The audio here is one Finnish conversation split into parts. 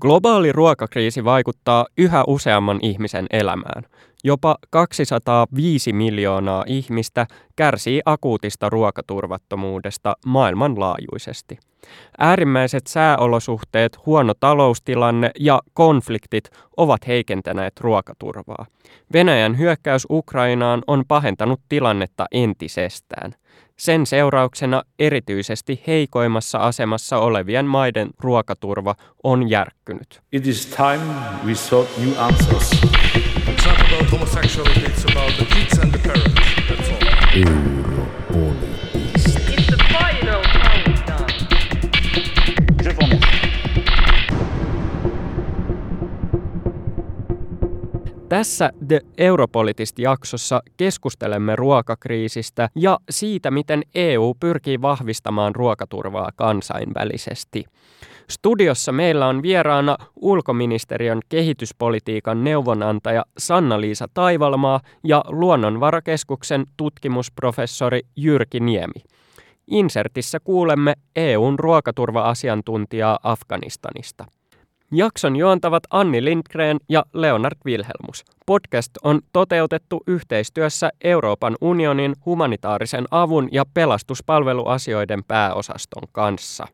Globaali ruokakriisi vaikuttaa yhä useamman ihmisen elämään. Jopa 205 miljoonaa ihmistä kärsii akuutista ruokaturvattomuudesta maailmanlaajuisesti. Äärimmäiset sääolosuhteet, huono taloustilanne ja konfliktit ovat heikentäneet ruokaturvaa. Venäjän hyökkäys Ukrainaan on pahentanut tilannetta entisestään – sen seurauksena erityisesti heikoimmassa asemassa olevien maiden ruokaturva on järkkynyt. It is time we sought new answers. It's not about homosexuality, it's about the kids and the parents. That's all. Tässä The Europolitist-jaksossa keskustelemme ruokakriisistä ja siitä, miten EU pyrkii vahvistamaan ruokaturvaa kansainvälisesti. Studiossa meillä on vieraana ulkoministeriön kehityspolitiikan neuvonantaja Sanna-Liisa Taivalmaa ja Luonnonvarakeskuksen tutkimusprofessori Jyrki Niemi. Insertissä kuulemme EUn ruokaturva-asiantuntijaa Afganistanista. Jakson juontavat Anni Lindgren ja Leonard Wilhelmus. Podcast on toteutettu yhteistyössä Euroopan unionin humanitaarisen avun ja pelastuspalveluasioiden pääosaston kanssa.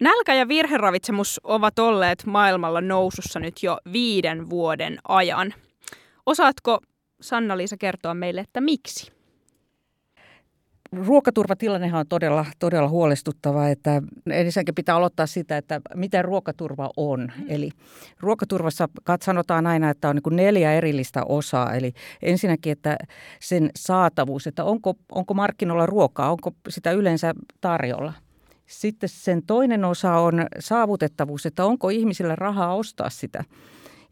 Nälkä ja virheravitsemus ovat olleet maailmalla nousussa nyt jo viiden vuoden ajan. Osaatko Sanna-Liisa kertoa meille, että miksi? Ruokaturvatilannehan on todella, todella huolestuttava, että ensinnäkin pitää aloittaa sitä, että mitä ruokaturva on. Mm. Eli ruokaturvassa sanotaan aina, että on niin neljä erillistä osaa. Eli ensinnäkin, että sen saatavuus, että onko, onko markkinoilla ruokaa, onko sitä yleensä tarjolla. Sitten sen toinen osa on saavutettavuus, että onko ihmisillä rahaa ostaa sitä.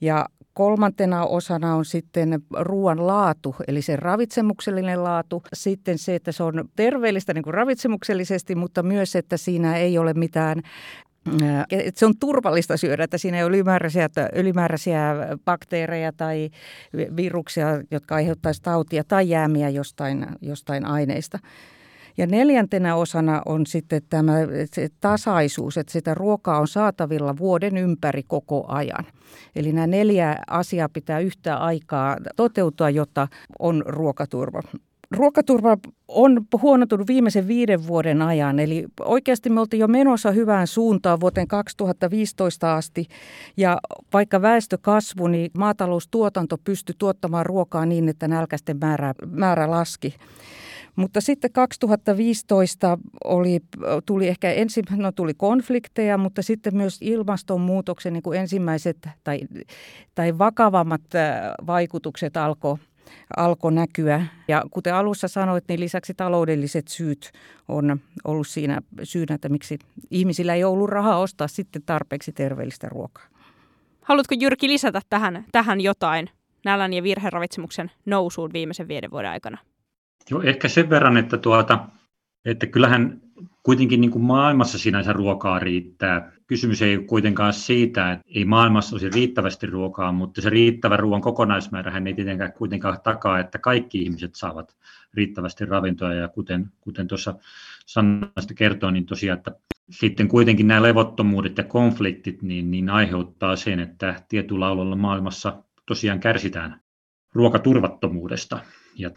Ja kolmantena osana on sitten ruoan laatu, eli se ravitsemuksellinen laatu. Sitten se, että se on terveellistä niin kuin ravitsemuksellisesti, mutta myös, että siinä ei ole mitään että se on turvallista syödä, että siinä ei ole ylimääräisiä, ylimääräisiä bakteereja tai viruksia, jotka aiheuttaisivat tautia tai jäämiä jostain, jostain aineista. Ja neljäntenä osana on sitten tämä tasaisuus, että sitä ruokaa on saatavilla vuoden ympäri koko ajan. Eli nämä neljä asiaa pitää yhtä aikaa toteutua, jotta on ruokaturva. Ruokaturva on huonontunut viimeisen viiden vuoden ajan, eli oikeasti me oltiin jo menossa hyvään suuntaan vuoteen 2015 asti. Ja vaikka väestö kasvui, niin maataloustuotanto pystyi tuottamaan ruokaa niin, että nälkäisten määrä, määrä laski. Mutta sitten 2015 oli, tuli ehkä ensin, no tuli konflikteja, mutta sitten myös ilmastonmuutoksen niin kuin ensimmäiset tai, tai vakavammat vaikutukset alkoi alko näkyä. Ja kuten alussa sanoit, niin lisäksi taloudelliset syyt on ollut siinä syynä, että miksi ihmisillä ei ollut rahaa ostaa sitten tarpeeksi terveellistä ruokaa. Haluatko Jyrki lisätä tähän, tähän jotain nälän ja virheravitsemuksen nousuun viimeisen viiden vuoden aikana? Joo, ehkä sen verran, että, tuota, että kyllähän kuitenkin niin kuin maailmassa sinänsä ruokaa riittää. Kysymys ei ole kuitenkaan siitä, että ei maailmassa olisi riittävästi ruokaa, mutta se riittävä ruoan kokonaismäärähän ei tietenkään kuitenkaan takaa, että kaikki ihmiset saavat riittävästi ravintoa. Ja kuten, kuten tuossa Sannasta kertoi, niin tosiaan, että sitten kuitenkin nämä levottomuudet ja konfliktit niin, niin aiheuttaa sen, että tietyllä alueella maailmassa tosiaan kärsitään ruokaturvattomuudesta ja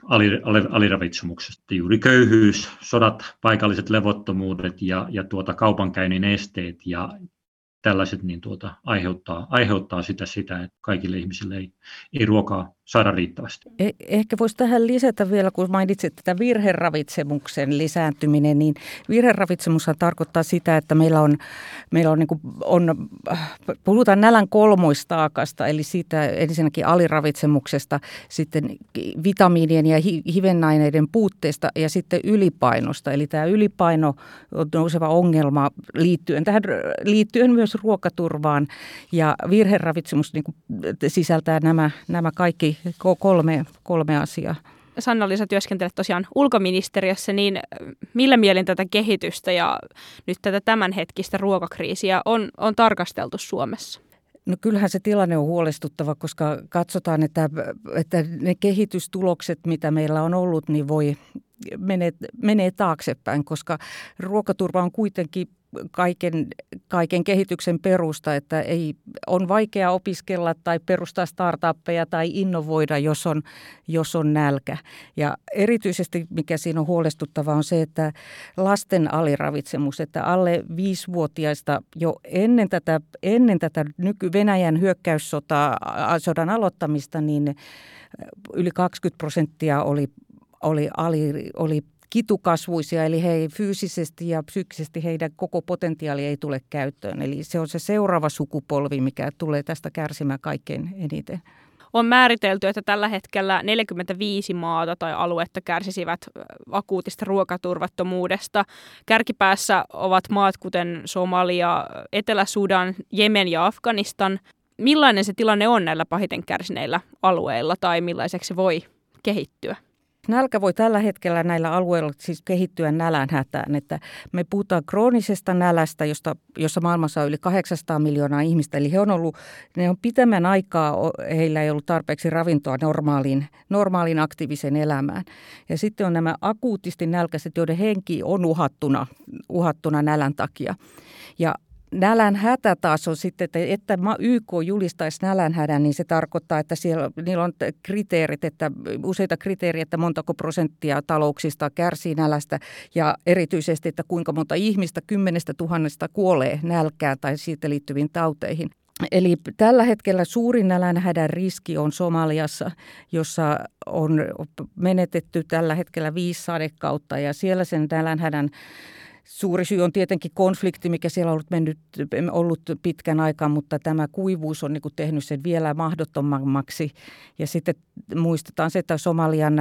aliravitsemuksesta. Juuri köyhyys, sodat, paikalliset levottomuudet ja, ja tuota kaupankäynnin esteet ja tällaiset niin tuota, aiheuttaa, aiheuttaa sitä, sitä, että kaikille ihmisille ei, ei ruokaa saada riittävästi. Eh, ehkä voisi tähän lisätä vielä, kun mainitsit tätä virheravitsemuksen lisääntyminen, niin virheravitsemushan tarkoittaa sitä, että meillä on, meillä on, niin kuin, on puhutaan nälän kolmoistaakasta, eli siitä ensinnäkin aliravitsemuksesta, sitten vitamiinien ja hivennaineiden puutteesta ja sitten ylipainosta. Eli tämä ylipaino on nouseva ongelma liittyen tähän liittyen myös ruokaturvaan ja virheravitsemus niin kuin, sisältää nämä, nämä kaikki kolme, kolme asiaa. Sanna-Liisa työskentelet tosiaan ulkoministeriössä, niin millä mielin tätä kehitystä ja nyt tätä tämänhetkistä ruokakriisiä on, on tarkasteltu Suomessa? No kyllähän se tilanne on huolestuttava, koska katsotaan, että, että ne kehitystulokset, mitä meillä on ollut, niin voi menee, menee taaksepäin, koska ruokaturva on kuitenkin kaiken, kaiken kehityksen perusta, että ei, on vaikea opiskella tai perustaa startuppeja tai innovoida, jos on, jos on nälkä. Ja erityisesti mikä siinä on huolestuttavaa on se, että lasten aliravitsemus, että alle viisivuotiaista jo ennen tätä, ennen tätä nyky-Venäjän hyökkäyssodan aloittamista, niin yli 20 prosenttia oli, oli, ali, oli kitukasvuisia, eli he fyysisesti ja psyykkisesti heidän koko potentiaali ei tule käyttöön. Eli se on se seuraava sukupolvi, mikä tulee tästä kärsimään kaikkein eniten. On määritelty, että tällä hetkellä 45 maata tai aluetta kärsisivät akuutista ruokaturvattomuudesta. Kärkipäässä ovat maat kuten Somalia, Etelä-Sudan, Jemen ja Afganistan. Millainen se tilanne on näillä pahiten kärsineillä alueilla tai millaiseksi se voi kehittyä? Nälkä voi tällä hetkellä näillä alueilla siis kehittyä nälänhätään. Että me puhutaan kroonisesta nälästä, josta, jossa maailmassa on yli 800 miljoonaa ihmistä. Eli he on ollut, ne on pitemmän aikaa, heillä ei ollut tarpeeksi ravintoa normaaliin, normaaliin aktiivisen elämään. Ja sitten on nämä akuutisti nälkäiset, joiden henki on uhattuna, uhattuna nälän takia. Ja Nälän hätä taas on sitten, että, että YK julistaisi nälänhädän, niin se tarkoittaa, että siellä, niillä on kriteerit, että useita kriteeriä, että montako prosenttia talouksista kärsii nälästä ja erityisesti, että kuinka monta ihmistä kymmenestä tuhannesta kuolee nälkään tai siitä liittyviin tauteihin. Eli tällä hetkellä suurin nälänhädän riski on Somaliassa, jossa on menetetty tällä hetkellä viisi sadekautta ja siellä sen nälänhädän Suuri syy on tietenkin konflikti, mikä siellä on ollut, mennyt, ollut pitkän aikaa, mutta tämä kuivuus on niin kuin tehnyt sen vielä mahdottomammaksi. Ja sitten muistetaan se, että Somalian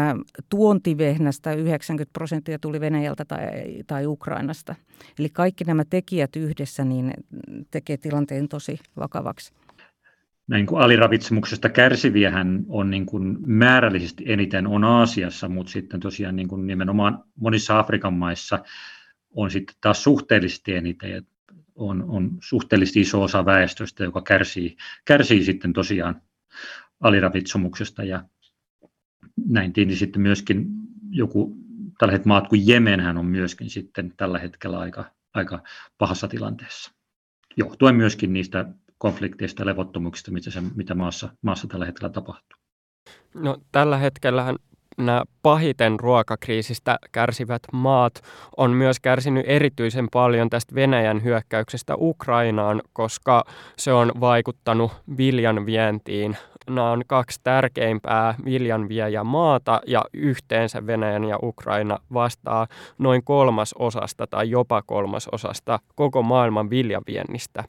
tuontivehnästä 90 prosenttia tuli Venäjältä tai, tai Ukrainasta. Eli kaikki nämä tekijät yhdessä niin tekee tilanteen tosi vakavaksi näin kuin aliravitsemuksesta kärsiviähän on niin kuin määrällisesti eniten on Aasiassa, mutta sitten tosiaan niin kuin nimenomaan monissa Afrikan maissa on sitten taas suhteellisesti eniten, on, on suhteellisesti iso osa väestöstä, joka kärsii, kärsii sitten tosiaan aliravitsomuksesta ja näin niin sitten myöskin joku tällaiset maat kuin Jemenhän on myöskin sitten tällä hetkellä aika, aika pahassa tilanteessa, johtuen myöskin niistä konflikteista ja levottomuuksista, mitä, se, mitä maassa, maassa tällä hetkellä tapahtuu. No, tällä hetkellä nämä pahiten ruokakriisistä kärsivät maat on myös kärsinyt erityisen paljon tästä Venäjän hyökkäyksestä Ukrainaan, koska se on vaikuttanut viljan vientiin. Nämä on kaksi tärkeimpää viljanviejä maata ja yhteensä Venäjän ja Ukraina vastaa noin kolmasosasta tai jopa kolmasosasta koko maailman viljaviennistä.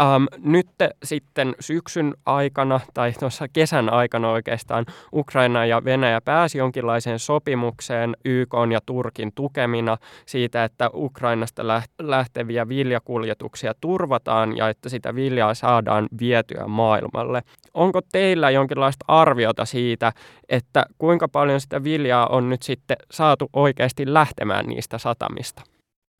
Ähm, nyt sitten syksyn aikana tai tuossa kesän aikana oikeastaan Ukraina ja Venäjä pääsi jonkinlaiseen sopimukseen YK ja Turkin tukemina siitä, että Ukrainasta lähteviä viljakuljetuksia turvataan ja että sitä viljaa saadaan vietyä maailmalle. Onko teillä jonkinlaista arviota siitä, että kuinka paljon sitä viljaa on nyt sitten saatu oikeasti lähtemään niistä satamista?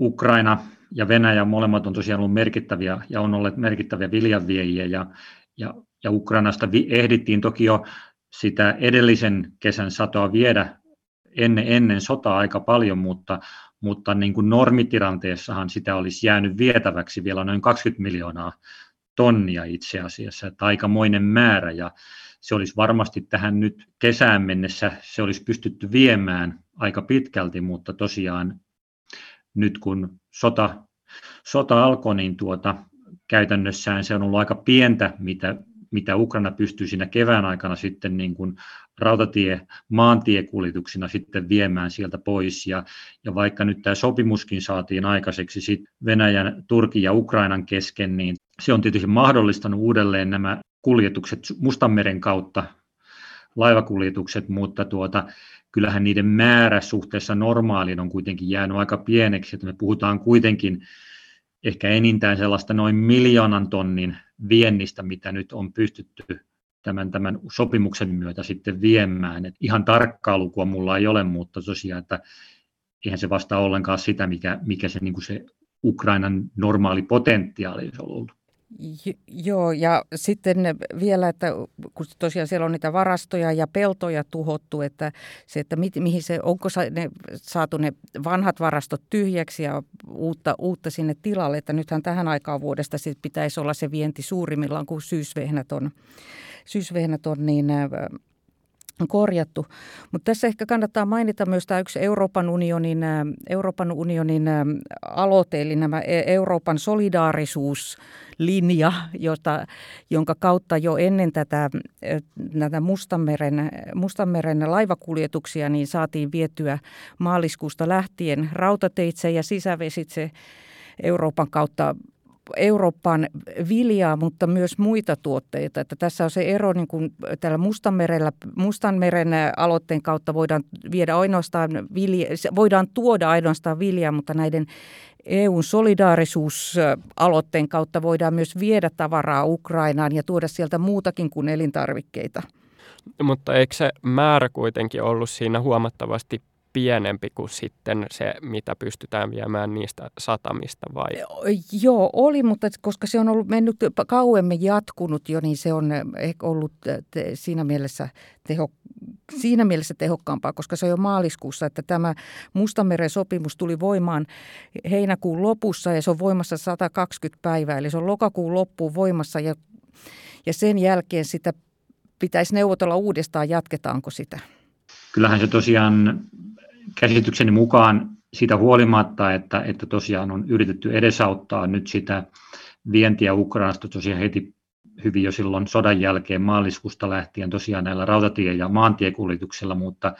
Ukraina ja Venäjä molemmat on tosiaan ollut merkittäviä ja on olleet merkittäviä viljanviejiä ja, ja, ja Ukrainasta vi, ehdittiin toki jo sitä edellisen kesän satoa viedä ennen, ennen sotaa aika paljon, mutta, mutta niin kuin normitilanteessahan sitä olisi jäänyt vietäväksi vielä noin 20 miljoonaa tonnia itse asiassa, että aikamoinen määrä. Ja se olisi varmasti tähän nyt kesään mennessä, se olisi pystytty viemään aika pitkälti, mutta tosiaan nyt kun sota, sota alkoi, niin tuota, käytännössään se on ollut aika pientä, mitä, mitä Ukraina pystyy siinä kevään aikana sitten niin kuin rautatie, maantiekuljetuksina sitten viemään sieltä pois. Ja, ja vaikka nyt tämä sopimuskin saatiin aikaiseksi sit Venäjän, Turkin ja Ukrainan kesken, niin se on tietysti mahdollistanut uudelleen nämä kuljetukset Mustanmeren kautta, laivakuljetukset, mutta tuota, kyllähän niiden määrä suhteessa normaaliin on kuitenkin jäänyt aika pieneksi, että me puhutaan kuitenkin ehkä enintään sellaista noin miljoonan tonnin viennistä, mitä nyt on pystytty tämän, tämän sopimuksen myötä sitten viemään. Et ihan tarkkaa lukua mulla ei ole, mutta tosiaan, että eihän se vastaa ollenkaan sitä, mikä, mikä se, niin kuin se Ukrainan normaali potentiaali olisi ollut. Joo, ja sitten vielä, että kun tosiaan siellä on niitä varastoja ja peltoja tuhottu, että se, että mi, mihin se, onko ne, saatu ne vanhat varastot tyhjäksi ja uutta, uutta sinne tilalle, että nythän tähän aikaan vuodesta sit pitäisi olla se vienti suurimmillaan, kun syysvehnät on, syysvehnät on niin korjattu. Mutta tässä ehkä kannattaa mainita myös tämä yksi Euroopan unionin, Euroopan unionin aloite, eli nämä e, Euroopan solidaarisuuslinja, jota, jonka kautta jo ennen tätä, näitä Mustanmeren, Mustanmeren laivakuljetuksia niin saatiin vietyä maaliskuusta lähtien rautateitse ja sisävesitse Euroopan kautta Eurooppaan viljaa, mutta myös muita tuotteita. Että tässä on se ero, niin kuin täällä Mustanmerellä, Mustanmeren aloitteen kautta voidaan viedä ainoastaan vilja, voidaan tuoda ainoastaan viljaa, mutta näiden EUn solidaarisuusaloitteen kautta voidaan myös viedä tavaraa Ukrainaan ja tuoda sieltä muutakin kuin elintarvikkeita. Mutta eikö se määrä kuitenkin ollut siinä huomattavasti pienempi kuin sitten se, mitä pystytään viemään niistä satamista vai? Joo, oli, mutta koska se on ollut mennyt kauemmin jatkunut jo, niin se on ehkä ollut siinä mielessä, teho, siinä mielessä tehokkaampaa, koska se on jo maaliskuussa, että tämä Mustameren sopimus tuli voimaan heinäkuun lopussa ja se on voimassa 120 päivää, eli se on lokakuun loppuun voimassa ja, ja sen jälkeen sitä pitäisi neuvotella uudestaan, jatketaanko sitä. Kyllähän se tosiaan käsitykseni mukaan siitä huolimatta, että, että tosiaan on yritetty edesauttaa nyt sitä vientiä Ukrainasta tosiaan heti hyvin jo silloin sodan jälkeen maaliskuusta lähtien tosiaan näillä rautatie- ja maantiekuljetuksilla, mutta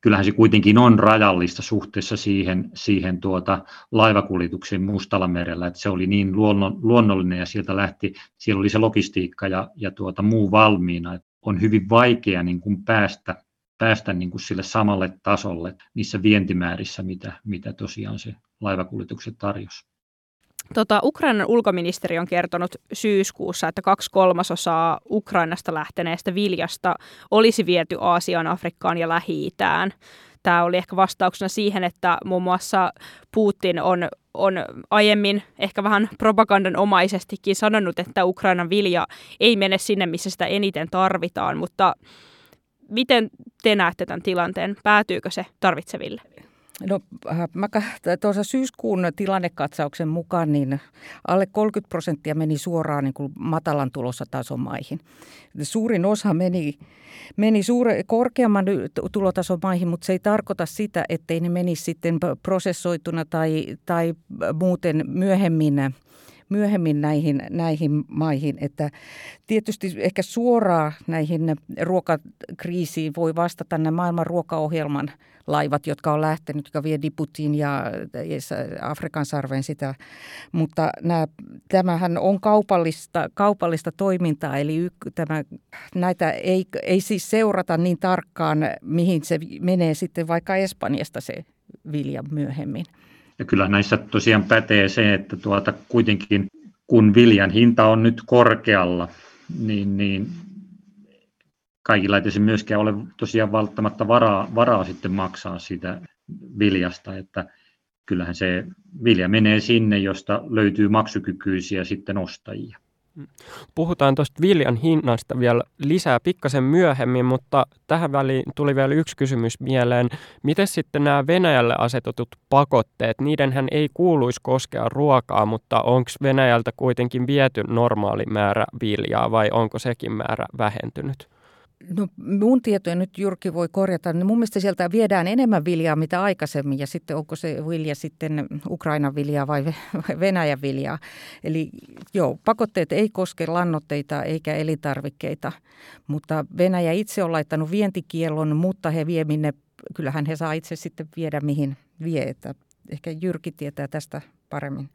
kyllähän se kuitenkin on rajallista suhteessa siihen, siihen tuota laivakuljetukseen Mustalla merellä, että se oli niin luonnollinen ja sieltä lähti, siellä oli se logistiikka ja, ja tuota muu valmiina, on hyvin vaikea niin kuin päästä päästä niin kuin sille samalle tasolle niissä vientimäärissä, mitä, mitä tosiaan se laivakuljetukset tarjosi. Tota, Ukrainan ulkoministeri on kertonut syyskuussa, että kaksi kolmasosaa Ukrainasta lähteneestä viljasta olisi viety Aasiaan, Afrikkaan ja Lähi-Itään. Tämä oli ehkä vastauksena siihen, että muun muassa Putin on, on aiemmin ehkä vähän propagandanomaisestikin sanonut, että Ukrainan vilja ei mene sinne, missä sitä eniten tarvitaan, mutta Miten te näette tämän tilanteen? Päätyykö se tarvitseville? No äh, mä tuossa syyskuun tilannekatsauksen mukaan niin alle 30 prosenttia meni suoraan niin kuin matalan tulossa tasomaihin. Suurin osa meni, meni suure, korkeamman tulotason maihin, mutta se ei tarkoita sitä, ettei ne menisi sitten prosessoituna tai, tai muuten myöhemmin myöhemmin näihin, näihin maihin. Että tietysti ehkä suoraan näihin ruokakriisiin voi vastata nämä maailman ruokaohjelman laivat, jotka on lähtenyt, jotka vie Diputiin ja Afrikan sarveen sitä. Mutta nämä, tämähän on kaupallista, kaupallista toimintaa, eli tämä, näitä ei, ei siis seurata niin tarkkaan, mihin se menee sitten vaikka Espanjasta se vilja myöhemmin. Ja kyllä näissä tosiaan pätee se, että tuota, kuitenkin kun viljan hinta on nyt korkealla, niin, niin kaikilla ei myöskään ole tosiaan välttämättä varaa, varaa sitten maksaa sitä viljasta, että kyllähän se vilja menee sinne, josta löytyy maksukykyisiä sitten ostajia. Puhutaan tuosta viljan hinnasta vielä lisää pikkasen myöhemmin, mutta tähän väliin tuli vielä yksi kysymys mieleen. Miten sitten nämä Venäjälle asetetut pakotteet, niidenhän ei kuuluisi koskea ruokaa, mutta onko Venäjältä kuitenkin viety normaali määrä viljaa vai onko sekin määrä vähentynyt? No mun tietoja nyt Jyrki voi korjata, niin mun mielestä sieltä viedään enemmän viljaa mitä aikaisemmin ja sitten onko se vilja sitten Ukrainan viljaa vai Venäjän viljaa. Eli joo, pakotteet ei koske lannoitteita eikä elintarvikkeita, mutta Venäjä itse on laittanut vientikiellon, mutta he vie minne, kyllähän he saa itse sitten viedä mihin vie, että ehkä Jyrki tietää tästä paremmin.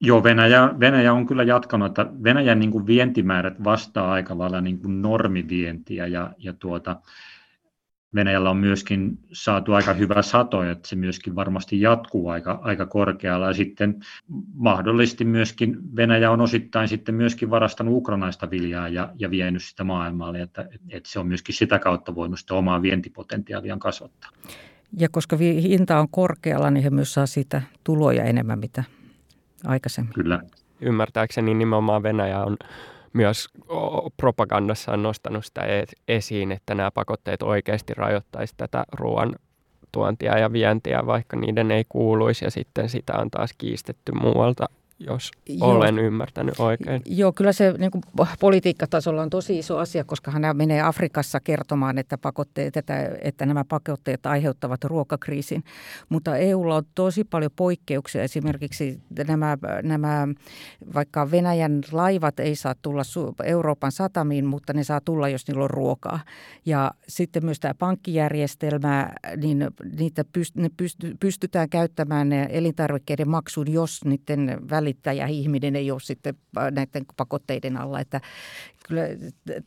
Joo, Venäjä, Venäjä on kyllä jatkanut, että Venäjän niin kuin vientimäärät vastaa aika lailla niin kuin normivientiä ja, ja tuota, Venäjällä on myöskin saatu aika hyvä sato, että se myöskin varmasti jatkuu aika, aika korkealla. Ja sitten mahdollisesti myöskin Venäjä on osittain sitten myöskin varastanut ukrainaista viljaa ja, ja vienyt sitä maailmalle, että, että se on myöskin sitä kautta voinut sitä omaa vientipotentiaaliaan kasvattaa. Ja koska hinta on korkealla, niin he myös saa siitä tuloja enemmän, mitä aikaisemmin. Kyllä, ymmärtääkseni nimenomaan Venäjä on myös propagandassa nostanut sitä e-, esiin, että nämä pakotteet oikeasti rajoittaisi tätä ruoan tuontia ja vientiä, vaikka niiden ei kuuluisi, ja sitten sitä on taas kiistetty muualta jos Joo. olen ymmärtänyt oikein. Joo, kyllä se niin kuin politiikkatasolla on tosi iso asia, koska hän menee Afrikassa kertomaan, että, pakotteet, että, että nämä pakotteet aiheuttavat ruokakriisin. Mutta EUlla on tosi paljon poikkeuksia. Esimerkiksi nämä, nämä vaikka Venäjän laivat ei saa tulla Euroopan satamiin, mutta ne saa tulla, jos niillä on ruokaa. Ja sitten myös tämä pankkijärjestelmä, niin niitä pyst, ne pyst, pystytään käyttämään elintarvikkeiden maksuun, jos niiden väli välittäjä ihminen ei ole sitten äh, näiden pakotteiden alla. Että kyllä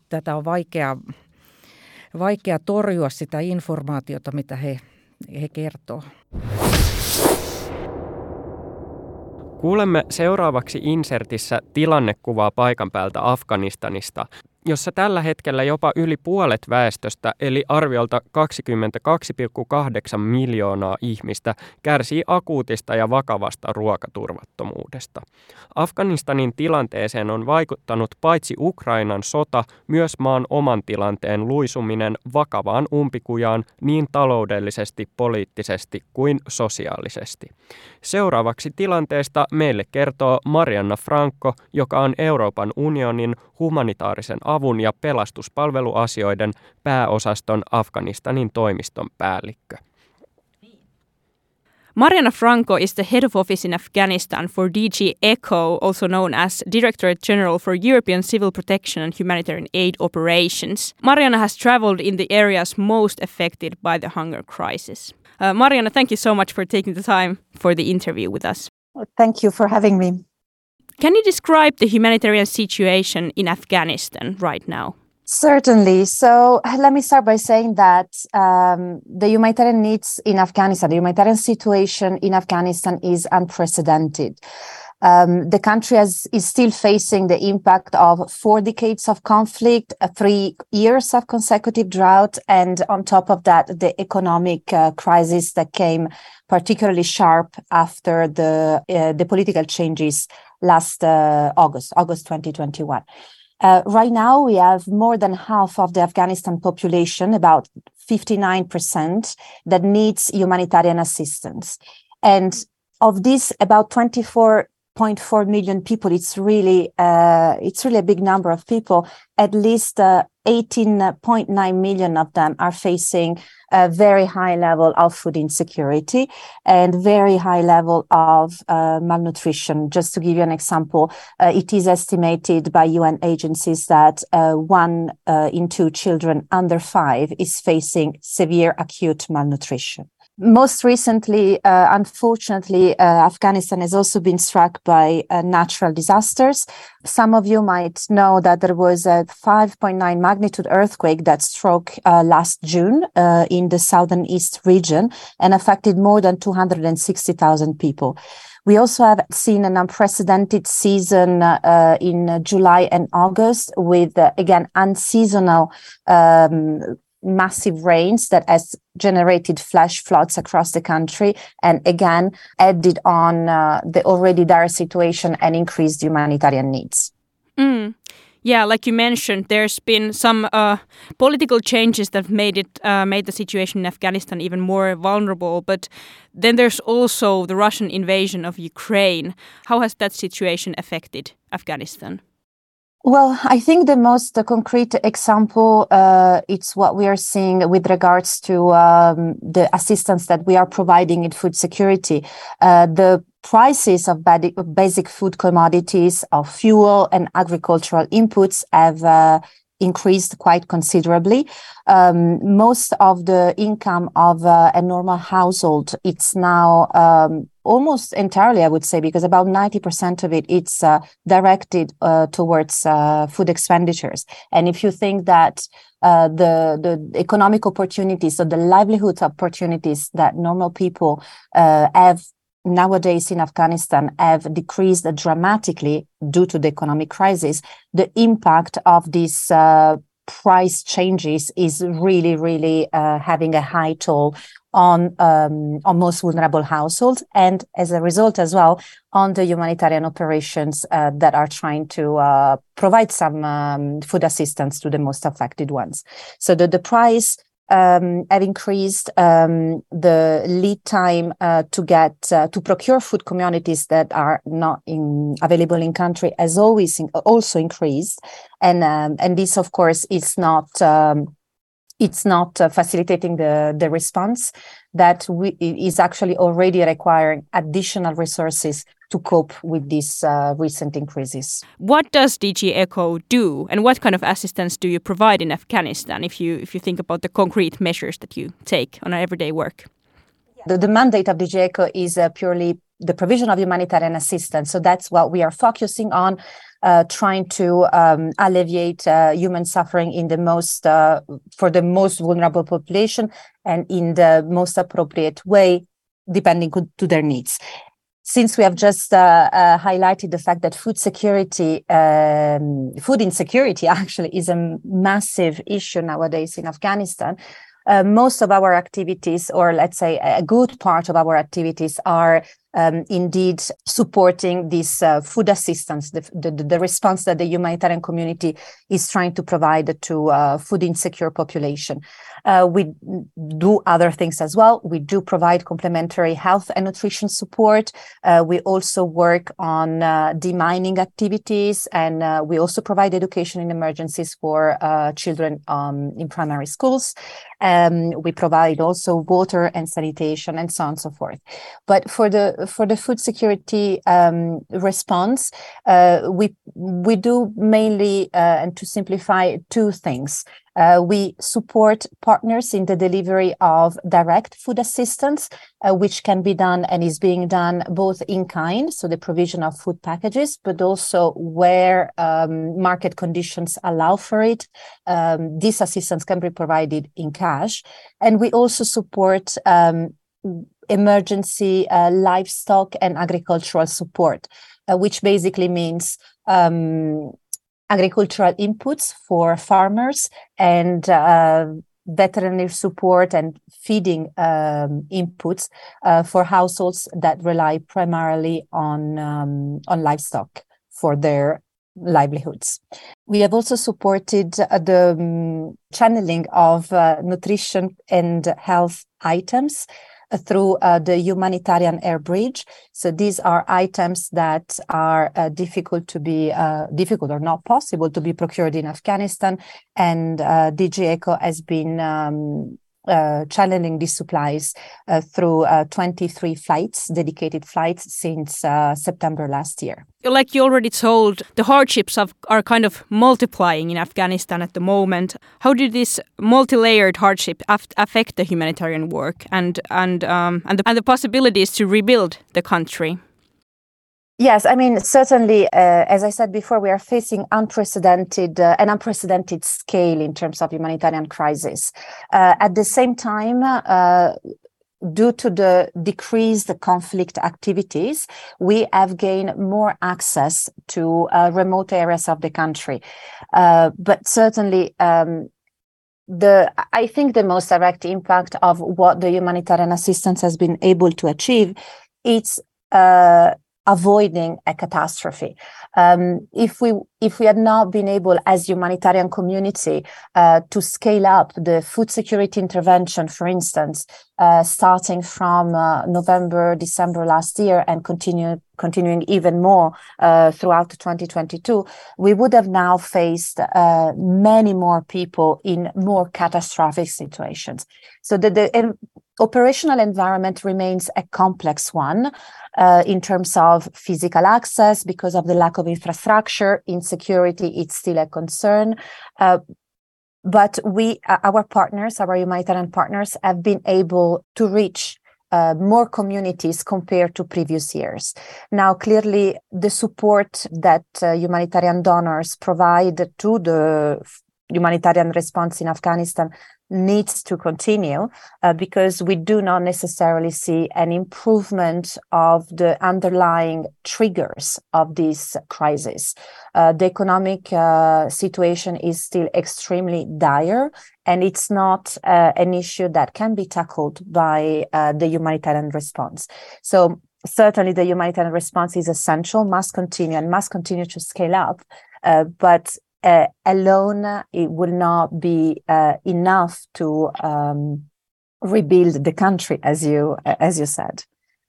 tätä on vaikea, vaikea torjua sitä informaatiota, mitä he, he kertoo. Kuulemme seuraavaksi insertissä tilannekuvaa paikan päältä Afganistanista, jossa tällä hetkellä jopa yli puolet väestöstä, eli arviolta 22,8 miljoonaa ihmistä, kärsii akuutista ja vakavasta ruokaturvattomuudesta. Afganistanin tilanteeseen on vaikuttanut paitsi Ukrainan sota, myös maan oman tilanteen luisuminen vakavaan umpikujaan niin taloudellisesti, poliittisesti kuin sosiaalisesti. Seuraavaksi tilanteesta meille kertoo Marianna Franco, joka on Euroopan unionin humanitaarisen avun ja pelastuspalveluasioiden pääosaston Afganistanin toimiston päällikkö. Mariana Franco is the head of office in Afghanistan for DG ECHO, also known as Directorate General for European Civil Protection and Humanitarian Aid Operations. Mariana has traveled in the areas most affected by the hunger crisis. Uh, Mariana, thank you so much for taking the time for the interview with us. Thank you for having me. Can you describe the humanitarian situation in Afghanistan right now? Certainly. So let me start by saying that um, the humanitarian needs in Afghanistan, the humanitarian situation in Afghanistan is unprecedented. Um, the country has, is still facing the impact of four decades of conflict, uh, three years of consecutive drought, and on top of that, the economic uh, crisis that came particularly sharp after the uh, the political changes last uh, August, August 2021. Uh, right now, we have more than half of the Afghanistan population, about 59%, that needs humanitarian assistance. And of this, about 24 0.4 million people it's really uh, it's really a big number of people at least uh, 18.9 million of them are facing a very high level of food insecurity and very high level of uh, malnutrition. Just to give you an example uh, it is estimated by un agencies that uh, one uh, in two children under five is facing severe acute malnutrition most recently, uh, unfortunately, uh, Afghanistan has also been struck by uh, natural disasters. Some of you might know that there was a 5.9 magnitude earthquake that struck uh, last June uh, in the southern east region and affected more than 260,000 people. We also have seen an unprecedented season uh, in July and August with, uh, again, unseasonal um, massive rains that has generated flash floods across the country and again added on uh, the already dire situation and increased humanitarian needs. Mm. Yeah, like you mentioned, there's been some uh, political changes that made it uh, made the situation in Afghanistan even more vulnerable. But then there's also the Russian invasion of Ukraine. How has that situation affected Afghanistan? Well, I think the most concrete example uh, it's what we are seeing with regards to um, the assistance that we are providing in food security. Uh, the prices of basic food commodities, of fuel and agricultural inputs have uh, increased quite considerably. Um, most of the income of uh, a normal household, it's now um, almost entirely, I would say, because about 90% of it, it's uh, directed uh, towards uh, food expenditures. And if you think that uh, the, the economic opportunities or the livelihood opportunities that normal people uh, have nowadays in Afghanistan have decreased dramatically due to the economic crisis, the impact of these uh, price changes is really, really uh, having a high toll on um, on most vulnerable households, and as a result, as well, on the humanitarian operations uh, that are trying to uh, provide some um, food assistance to the most affected ones. So the the price um, have increased um, the lead time uh, to get uh, to procure food communities that are not in, available in country has always in, also increased, and um, and this of course is not um, it's not uh, facilitating the the response that we, is actually already requiring additional resources to cope with these uh, recent increases. What does DG ECHO do, and what kind of assistance do you provide in Afghanistan? If you if you think about the concrete measures that you take on everyday work. The, the mandate of DG ECHO is uh, purely the provision of humanitarian assistance. So that's what we are focusing on, uh, trying to um, alleviate uh, human suffering in the most uh, for the most vulnerable population and in the most appropriate way, depending to their needs. Since we have just uh, uh, highlighted the fact that food security, um, food insecurity actually is a massive issue nowadays in Afghanistan, uh, most of our activities, or let's say a good part of our activities, are um, indeed supporting this uh, food assistance, the, the, the, response that the humanitarian community is trying to provide to uh, food insecure population. Uh, we do other things as well. We do provide complementary health and nutrition support. Uh, we also work on uh, demining activities, and uh, we also provide education in emergencies for children um, in primary schools. Um, we provide also water and sanitation, and so on and so forth. But for the for the food security um, response, uh, we we do mainly and to simplify two things. Uh, we support partners in the delivery of direct food assistance, uh, which can be done and is being done both in kind, so the provision of food packages, but also where um, market conditions allow for it. Um, this assistance can be provided in cash. And we also support um, emergency uh, livestock and agricultural support, uh, which basically means um, agricultural inputs for farmers and uh, veterinary support and feeding um, inputs uh, for households that rely primarily on um, on livestock for their livelihoods. We have also supported uh, the um, channeling of uh, nutrition and health items through uh, the humanitarian air bridge. So these are items that are uh, difficult to be uh, difficult or not possible to be procured in Afghanistan, and uh, DG ECHO has been um, uh, channeling these supplies uh, through uh, 23 flights, dedicated flights, since uh, September last year. Like you already told, the hardships of, are kind of multiplying in Afghanistan at the moment. How did this multi-layered hardship af- affect the humanitarian work and and um, and, the, and the possibilities to rebuild the country? Yes, I mean certainly. Uh, as I said before, we are facing unprecedented uh, an unprecedented scale in terms of humanitarian crisis. Uh, at the same time, uh, due to the decreased conflict activities, we have gained more access to uh, remote areas of the country. Uh, but certainly. Um, the I think the most direct impact of what the humanitarian assistance has been able to achieve, it's avoiding a catastrophe. Um, if we if we had not been able, as humanitarian community, uh, to scale up the food security intervention, for instance, uh, starting from uh, November, December last year, and continue continuing even more uh, throughout 2022, we would have now faced uh, many more people in more catastrophic situations. So the, the operational environment remains a complex one uh, in terms of physical access because of the lack of infrastructure. Insecurity, it's still a concern. Uh, but we, uh, our partners, our humanitarian partners, have been able to reach uh, more communities compared to previous years. Now, clearly, the support that uh, humanitarian donors provide to the humanitarian response in Afghanistan needs to continue uh, because we do not necessarily see an improvement of the underlying triggers of this crisis. Uh, the economic uh, situation is still extremely dire, and it's not uh, an issue that can be tackled by uh, the humanitarian response. So, certainly, the humanitarian response is essential, must continue, and must continue to scale up. Uh, but uh, alone it will not be uh, enough to um, rebuild the country, as you as you said.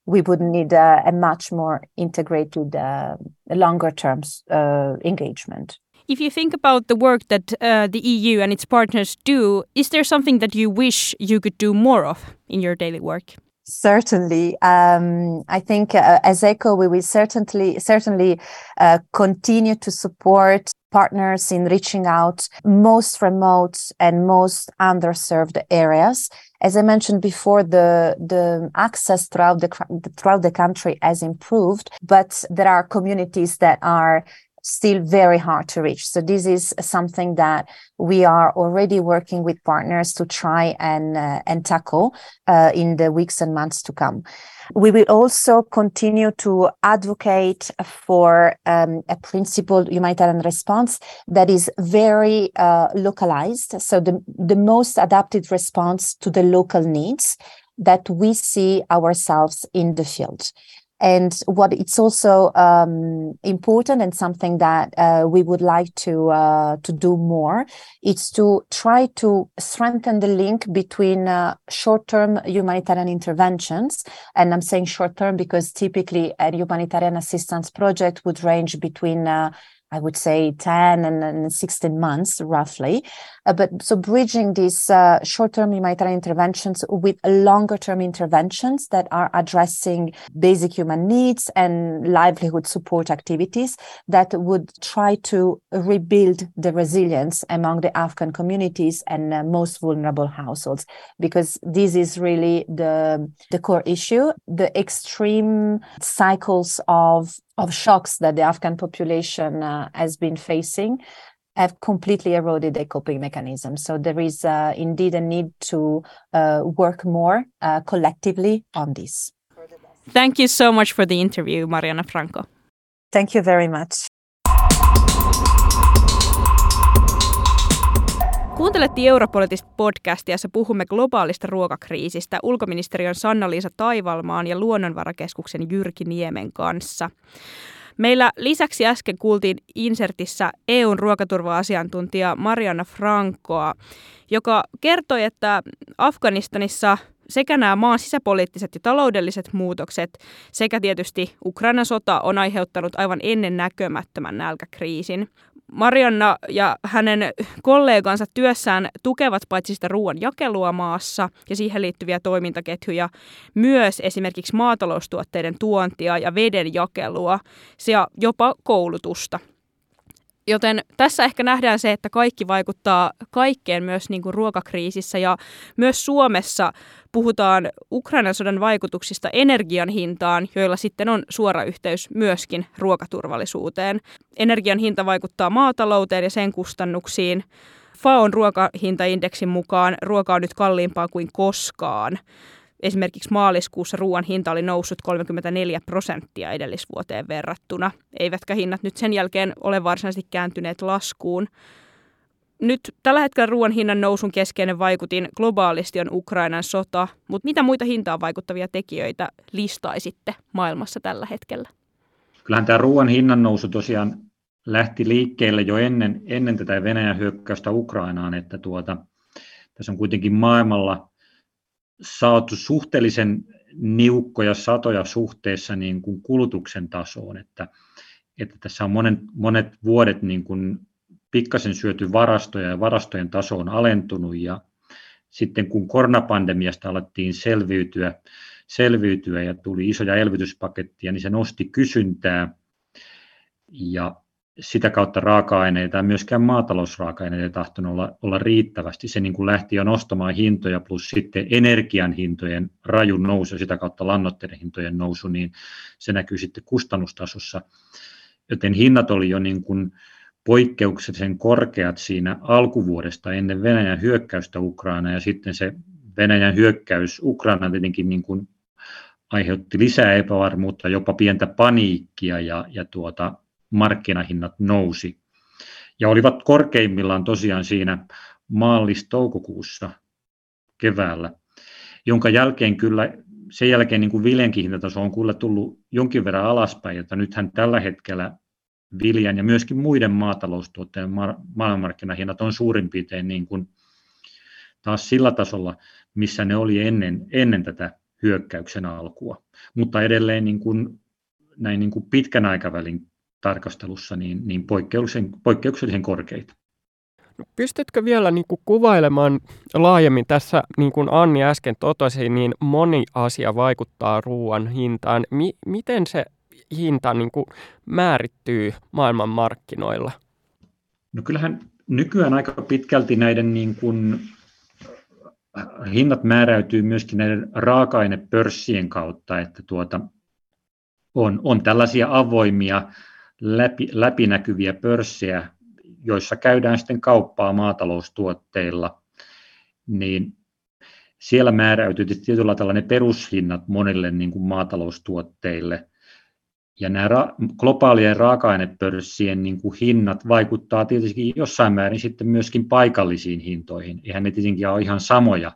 We would need a, a much more integrated, uh, longer term uh, engagement. If you think about the work that uh, the EU and its partners do, is there something that you wish you could do more of in your daily work? Certainly, um, I think uh, as ECHO, we will certainly certainly uh, continue to support partners in reaching out most remote and most underserved areas. As I mentioned before, the the access throughout the throughout the country has improved, but there are communities that are still very hard to reach. So this is something that we are already working with partners to try and uh, and tackle uh, in the weeks and months to come. We will also continue to advocate for um, a principled humanitarian response that is very uh, localized. So the, the most adapted response to the local needs that we see ourselves in the field. And what it's also um, important and something that uh, we would like to uh, to do more is to try to strengthen the link between uh, short-term humanitarian interventions. And I'm saying short-term because typically a humanitarian assistance project would range between uh, I would say 10 and, and 16 months roughly. Uh, but so bridging these uh, short-term humanitarian interventions with longer-term interventions that are addressing basic human needs and livelihood support activities that would try to rebuild the resilience among the Afghan communities and uh, most vulnerable households, because this is really the, the core issue. The extreme cycles of of shocks that the Afghan population uh, has been facing have completely eroded their coping mechanisms. So there is uh, indeed a need to uh, work more uh, collectively on this. Thank you so much for the interview, Mariana Franco. Thank you very much. Kuuntelette Europolitista podcastia, jossa puhumme globaalista ruokakriisistä ulkoministeriön Sanna-Liisa Taivalmaan ja Luonnonvarakeskuksen Jyrki Niemen kanssa. Meillä lisäksi äsken kuultiin Insertissä EUn ruokaturva-asiantuntija Mariana Frankoa, joka kertoi, että Afganistanissa sekä nämä maan sisäpoliittiset ja taloudelliset muutokset sekä tietysti Ukrainan sota on aiheuttanut aivan ennen näkömättömän nälkäkriisin. Marianna ja hänen kollegansa työssään tukevat paitsi sitä ruoan jakelua maassa ja siihen liittyviä toimintaketjuja, myös esimerkiksi maataloustuotteiden tuontia ja veden jakelua ja jopa koulutusta. Joten tässä ehkä nähdään se, että kaikki vaikuttaa kaikkeen myös niin kuin ruokakriisissä ja myös Suomessa puhutaan Ukrainan sodan vaikutuksista energian hintaan, joilla sitten on suora yhteys myöskin ruokaturvallisuuteen. Energian hinta vaikuttaa maatalouteen ja sen kustannuksiin. FAON ruokahintaindeksin mukaan ruoka on nyt kalliimpaa kuin koskaan. Esimerkiksi maaliskuussa ruoan hinta oli noussut 34 prosenttia edellisvuoteen verrattuna, eivätkä hinnat nyt sen jälkeen ole varsinaisesti kääntyneet laskuun. Nyt tällä hetkellä ruoan hinnan nousun keskeinen vaikutin globaalisti on Ukrainan sota, mutta mitä muita hintaan vaikuttavia tekijöitä listaisitte maailmassa tällä hetkellä? Kyllähän tämä ruoan hinnan nousu tosiaan lähti liikkeelle jo ennen, ennen tätä Venäjän hyökkäystä Ukrainaan, että tuota, tässä on kuitenkin maailmalla saatu suhteellisen niukkoja satoja suhteessa niin kuin kulutuksen tasoon, että, että tässä on monet, monet vuodet niin kuin pikkasen syöty varastoja ja varastojen taso on alentunut ja sitten kun koronapandemiasta alettiin selviytyä, selviytyä ja tuli isoja elvytyspakettia, niin se nosti kysyntää. Ja sitä kautta raaka-aineita ja myöskään maatalousraaka-aineita ei tahtonut olla, olla riittävästi. Se niin kuin lähti jo nostamaan hintoja plus sitten energian hintojen rajun nousu ja sitä kautta lannoitteiden hintojen nousu, niin se näkyy sitten kustannustasossa. Joten hinnat oli jo niin kuin poikkeuksellisen korkeat siinä alkuvuodesta ennen Venäjän hyökkäystä Ukraina ja sitten se Venäjän hyökkäys Ukraina tietenkin niin kuin aiheutti lisää epävarmuutta, jopa pientä paniikkia ja, ja tuota, markkinahinnat nousi. Ja olivat korkeimmillaan tosiaan siinä maalis-toukokuussa keväällä, jonka jälkeen kyllä, sen jälkeen niin kuin viljankin hintataso on kyllä tullut jonkin verran alaspäin, että nythän tällä hetkellä viljan ja myöskin muiden maataloustuotteiden maailmanmarkkinahinnat on suurin piirtein niin kuin taas sillä tasolla, missä ne oli ennen, ennen tätä hyökkäyksen alkua. Mutta edelleen niin kuin, näin niin kuin pitkän aikavälin tarkastelussa niin, niin poikkeuksellisen, poikkeuksellisen korkeita. No, pystytkö vielä niin kuin kuvailemaan laajemmin tässä, niin kuin Anni äsken totesi, niin moni asia vaikuttaa ruoan hintaan. Mi- miten se hinta niin kuin määrittyy maailmanmarkkinoilla? No kyllähän nykyään aika pitkälti näiden niin kuin hinnat määräytyy myöskin näiden raaka-ainepörssien kautta, että tuota, on, on tällaisia avoimia läpi, läpinäkyviä pörssejä, joissa käydään sitten kauppaa maataloustuotteilla, niin siellä määräytyy tietyllä tällainen perushinnat monille niin kuin maataloustuotteille. Ja nämä ra- globaalien raaka-ainepörssien niin kuin hinnat vaikuttaa tietysti jossain määrin sitten myöskin paikallisiin hintoihin. Eihän ne tietenkin ole ihan samoja,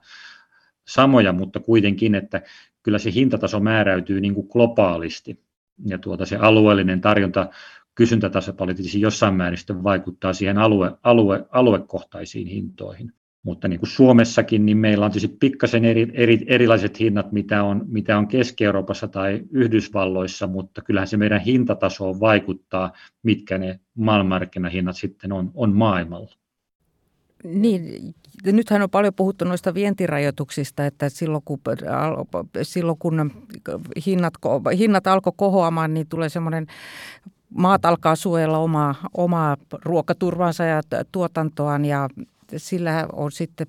samoja mutta kuitenkin, että kyllä se hintataso määräytyy niin kuin globaalisti. Ja tuota, se alueellinen tarjonta kysyntätasapaino tietysti jossain määrin sitten vaikuttaa siihen alue, alue, aluekohtaisiin hintoihin. Mutta niin kuin Suomessakin, niin meillä on tietysti pikkasen eri, eri, erilaiset hinnat, mitä on, mitä on Keski-Euroopassa tai Yhdysvalloissa, mutta kyllähän se meidän hintatasoon vaikuttaa, mitkä ne maailmanmarkkinahinnat sitten on, on maailmalla. Niin, nythän on paljon puhuttu noista vientirajoituksista, että silloin kun, silloin kun hinnat, hinnat alkoi kohoamaan, niin tulee semmoinen maat alkaa suojella omaa, omaa ruokaturvansa ja tuotantoaan ja sillä on sitten,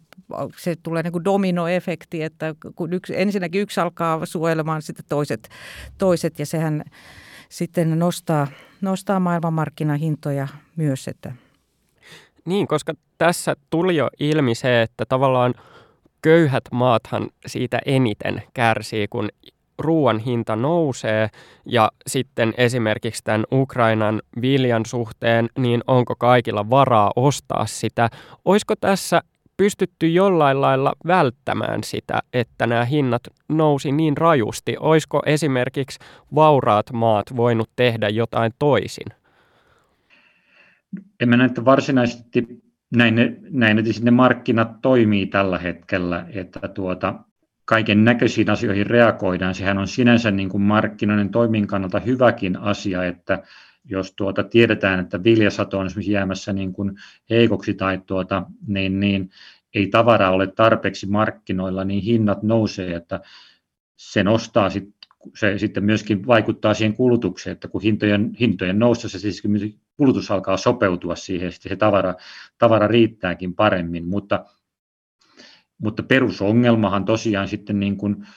se tulee niin kuin dominoefekti, että kun yksi, ensinnäkin yksi alkaa suojelemaan sitten toiset, toiset ja sehän sitten nostaa, nostaa maailmanmarkkinahintoja myös. Että. Niin, koska tässä tuli jo ilmi se, että tavallaan köyhät maathan siitä eniten kärsii, kun ruoan hinta nousee ja sitten esimerkiksi tämän Ukrainan viljan suhteen, niin onko kaikilla varaa ostaa sitä? Olisiko tässä pystytty jollain lailla välttämään sitä, että nämä hinnat nousi niin rajusti? Olisiko esimerkiksi vauraat maat voinut tehdä jotain toisin? En mä näe, että varsinaisesti näin näin ne, ne markkinat toimii tällä hetkellä, että tuota, kaiken näköisiin asioihin reagoidaan. Sehän on sinänsä niin kuin markkinoiden toimin kannalta hyväkin asia, että jos tuota tiedetään, että viljasato on esimerkiksi jäämässä niin kuin heikoksi tai tuota, niin, niin ei tavaraa ole tarpeeksi markkinoilla, niin hinnat nousee, että se nostaa sit, se sitten myöskin vaikuttaa siihen kulutukseen, että kun hintojen, hintojen noustessa siis kulutus alkaa sopeutua siihen, sitten se tavara, tavara riittääkin paremmin, mutta mutta perusongelmahan tosiaan sitten niin kuin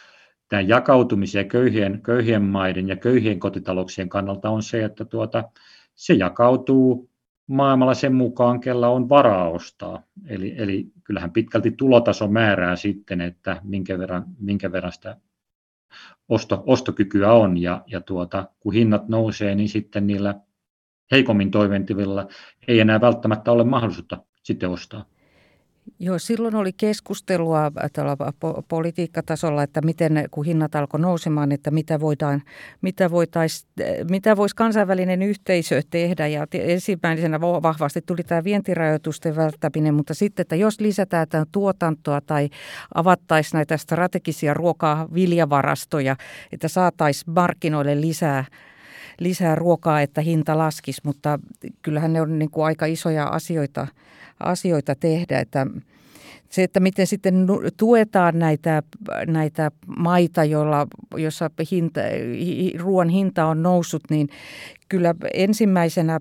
tämän jakautumisen ja köyhien, köyhien maiden ja köyhien kotitalouksien kannalta on se, että tuota, se jakautuu maailmalla sen mukaan, kella on varaa ostaa. Eli, eli kyllähän pitkälti tulotaso määrää sitten, että minkä verran, minkä verran sitä osto, ostokykyä on. Ja, ja tuota, kun hinnat nousee, niin sitten niillä heikommin toimentivilla ei enää välttämättä ole mahdollisuutta sitten ostaa. Joo, silloin oli keskustelua tällä politiikkatasolla, että miten kun hinnat alkoi nousemaan, että mitä, voidaan, mitä, voitais, mitä voisi kansainvälinen yhteisö tehdä. Ja ensimmäisenä vahvasti tuli tämä vientirajoitusten välttäminen, mutta sitten, että jos lisätään tämän tuotantoa tai avattaisiin näitä strategisia ruokaa, viljavarastoja, että saataisiin markkinoille lisää lisää ruokaa, että hinta laskisi, mutta kyllähän ne on niin kuin aika isoja asioita, asioita tehdä, että se, että miten sitten tuetaan näitä, näitä maita, joilla, jossa hinta, ruoan hinta on noussut, niin kyllä ensimmäisenä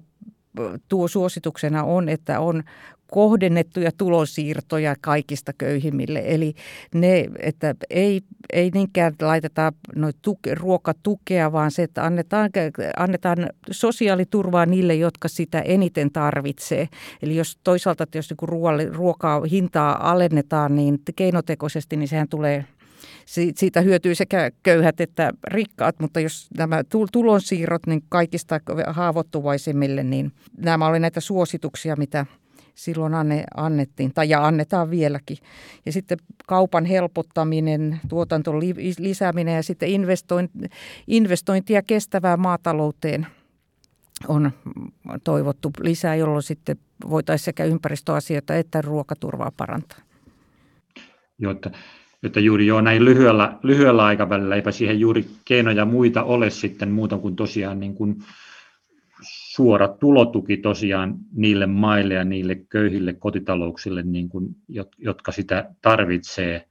tuo suosituksena on, että on kohdennettuja tulonsiirtoja kaikista köyhimmille. Eli ne, että ei, ei niinkään laiteta noit tuke, ruokatukea, vaan se, että annetaan, annetaan sosiaaliturvaa niille, jotka sitä eniten tarvitsee. Eli jos toisaalta, että jos niin ruoalle, ruokaa hintaa alennetaan niin keinotekoisesti, niin sehän tulee siitä hyötyy sekä köyhät että rikkaat, mutta jos nämä tulonsiirrot niin kaikista haavoittuvaisimmille, niin nämä oli näitä suosituksia, mitä silloin anne, annettiin tai ja annetaan vieläkin. Ja sitten kaupan helpottaminen, tuotanton lisääminen ja sitten investointia kestävään maatalouteen on toivottu lisää, jolloin sitten voitaisiin sekä ympäristöasioita että ruokaturvaa parantaa. Joo, että, että juuri jo näin lyhyellä, lyhyellä aikavälillä eipä siihen juuri keinoja muita ole sitten muuta kuin tosiaan niin kuin suora tulotuki tosiaan niille maille ja niille köyhille kotitalouksille, niin kuin, jotka sitä tarvitsee.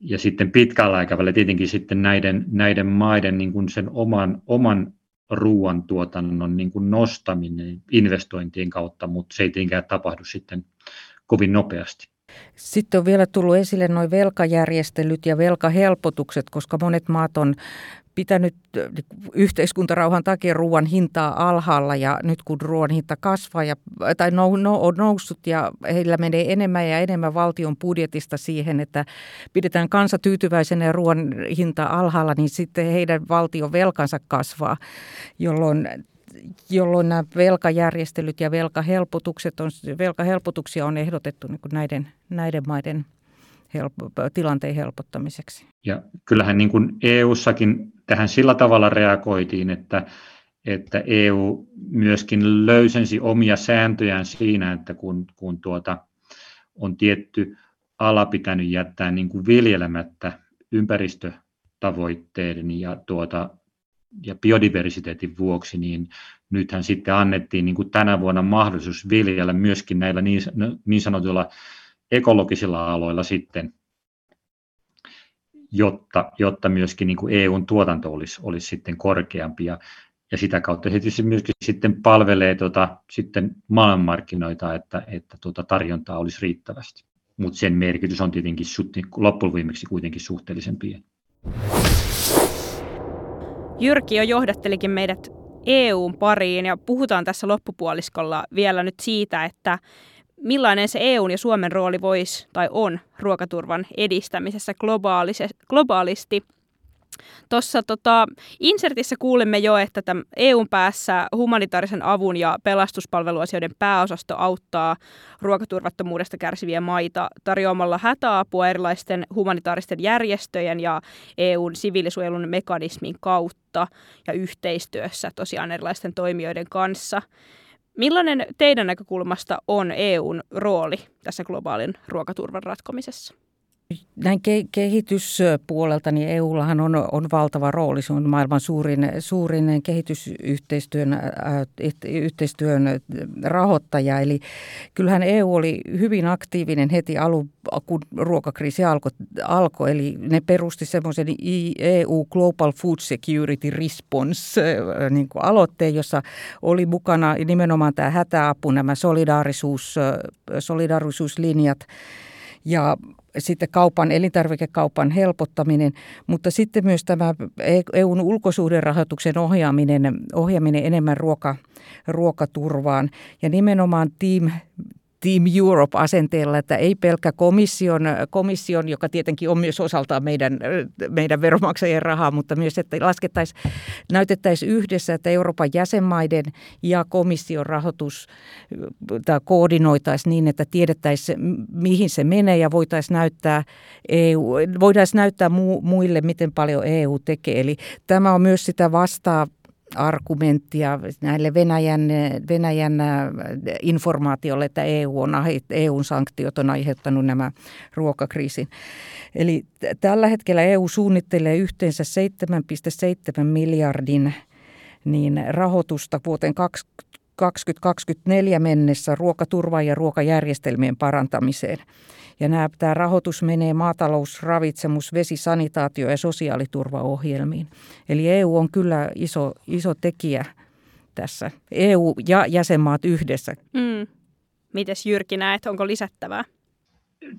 Ja sitten pitkällä aikavälillä tietenkin sitten näiden, näiden maiden niin kuin sen oman, oman ruoantuotannon niin kuin nostaminen investointien kautta, mutta se ei tietenkään tapahdu sitten kovin nopeasti. Sitten on vielä tullut esille nuo velkajärjestelyt ja velkahelpotukset, koska monet maat on pitänyt yhteiskuntarauhan takia ruoan hintaa alhaalla ja nyt kun ruoan hinta kasvaa ja, tai no, no, on noussut ja heillä menee enemmän ja enemmän valtion budjetista siihen, että pidetään kansa tyytyväisenä ja ruoan hinta alhaalla, niin sitten heidän valtion velkansa kasvaa, jolloin jolloin nämä velkajärjestelyt ja velkahelpotukset on, velkahelpotuksia on ehdotettu niin näiden, näiden maiden helpo, tilanteen helpottamiseksi. Ja kyllähän niin kuin EU-sakin tähän sillä tavalla reagoitiin, että, että EU myöskin löysensi omia sääntöjään siinä, että kun, kun tuota, on tietty ala pitänyt jättää niin kuin viljelemättä ympäristötavoitteiden ja, tuota, ja biodiversiteetin vuoksi, niin nythän sitten annettiin niin kuin tänä vuonna mahdollisuus viljellä myöskin näillä niin, niin sanotuilla ekologisilla aloilla sitten, jotta, jotta myöskin niin kuin EUn tuotanto olisi, olisi sitten korkeampi ja, ja sitä kautta se tietysti myöskin sitten palvelee tota, sitten maailmanmarkkinoita, että, että tuota tarjontaa olisi riittävästi. Mutta sen merkitys on tietenkin loppuviimeksi kuitenkin suhteellisen pieni. Jyrki jo johdattelikin meidät EUn pariin ja puhutaan tässä loppupuoliskolla vielä nyt siitä, että millainen se EUn ja Suomen rooli voisi tai on ruokaturvan edistämisessä globaalisti. Tuossa tota, insertissä kuulimme jo, että EUn päässä humanitaarisen avun ja pelastuspalveluasioiden pääosasto auttaa ruokaturvattomuudesta kärsiviä maita tarjoamalla hätäapua erilaisten humanitaaristen järjestöjen ja EUn siviilisuojelun mekanismin kautta ja yhteistyössä tosiaan erilaisten toimijoiden kanssa. Millainen teidän näkökulmasta on EUn rooli tässä globaalin ruokaturvan ratkomisessa? Näin ke- kehityspuolelta niin EUllahan on, on valtava rooli. Se on maailman suurin, suurin kehitysyhteistyön äh, yhteistyön rahoittaja. Eli kyllähän EU oli hyvin aktiivinen heti alun, kun ruokakriisi alkoi. Alko, eli ne perusti semmoisen EU Global Food Security Response äh, niin aloitteen, jossa oli mukana nimenomaan tämä hätäapu, nämä solidaarisuus, äh, solidaarisuuslinjat ja sitten kaupan, elintarvikekaupan helpottaminen, mutta sitten myös tämä EUn ulkosuhderahoituksen ohjaaminen, ohjaaminen enemmän ruoka, ruokaturvaan. Ja nimenomaan Team Team Europe-asenteella, että ei pelkkä komission, komission, joka tietenkin on myös osaltaan meidän, meidän veromaksajien rahaa, mutta myös, että laskettaisiin, näytettäisiin yhdessä, että Euroopan jäsenmaiden ja komission rahoitus tai koordinoitaisiin niin, että tiedettäisiin, mihin se menee ja voitaisiin näyttää, EU, voitaisiin näyttää muille, miten paljon EU tekee. Eli tämä on myös sitä vastaa argumenttia näille Venäjän, Venäjän äh, informaatiolle, että EU on, EUn sanktiot on aiheuttanut nämä ruokakriisin. Eli tällä hetkellä EU suunnittelee yhteensä 7,7 miljardin niin rahoitusta vuoteen 2024 mennessä ruokaturvan ja ruokajärjestelmien parantamiseen – ja nämä, tämä rahoitus menee maatalous, ravitsemus, vesi, sanitaatio ja sosiaaliturvaohjelmiin. Eli EU on kyllä iso, iso tekijä tässä. EU ja jäsenmaat yhdessä. Mm. Mites Jyrki näet, onko lisättävää?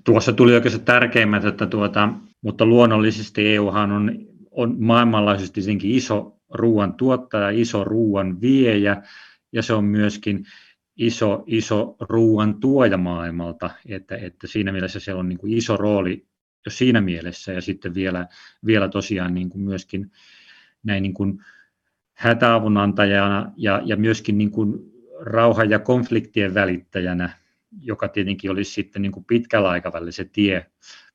Tuossa tuli oikeastaan tärkeimmät, että tuota, mutta luonnollisesti EUhan on, on maailmanlaajuisesti iso ruoan tuottaja, iso ruoan viejä ja se on myöskin iso, iso ruoan tuoja maailmalta, että, että siinä mielessä siellä on niin kuin iso rooli jo siinä mielessä ja sitten vielä, vielä tosiaan niin kuin myöskin näin niin kuin hätäavunantajana ja, ja myöskin niin kuin rauhan ja konfliktien välittäjänä, joka tietenkin olisi sitten niin kuin pitkällä aikavälillä se tie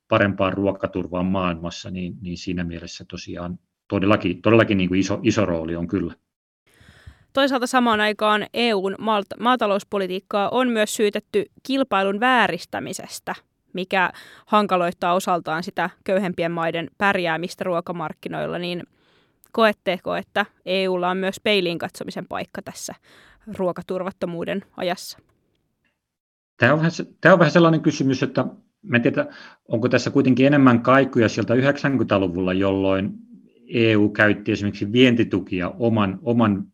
parempaan ruokaturvaan maailmassa, niin, niin siinä mielessä tosiaan todellakin, todellakin niin kuin iso, iso rooli on kyllä. Toisaalta samaan aikaan EUn maatalouspolitiikkaa on myös syytetty kilpailun vääristämisestä, mikä hankaloittaa osaltaan sitä köyhempien maiden pärjäämistä ruokamarkkinoilla, niin koetteeko, että EUlla on myös peiliin katsomisen paikka tässä ruokaturvattomuuden ajassa? Tämä on, vähän, tämä on vähän sellainen kysymys, että mä en tiedä, onko tässä kuitenkin enemmän kaikuja sieltä 90-luvulla, jolloin EU käytti esimerkiksi vientitukia oman, oman,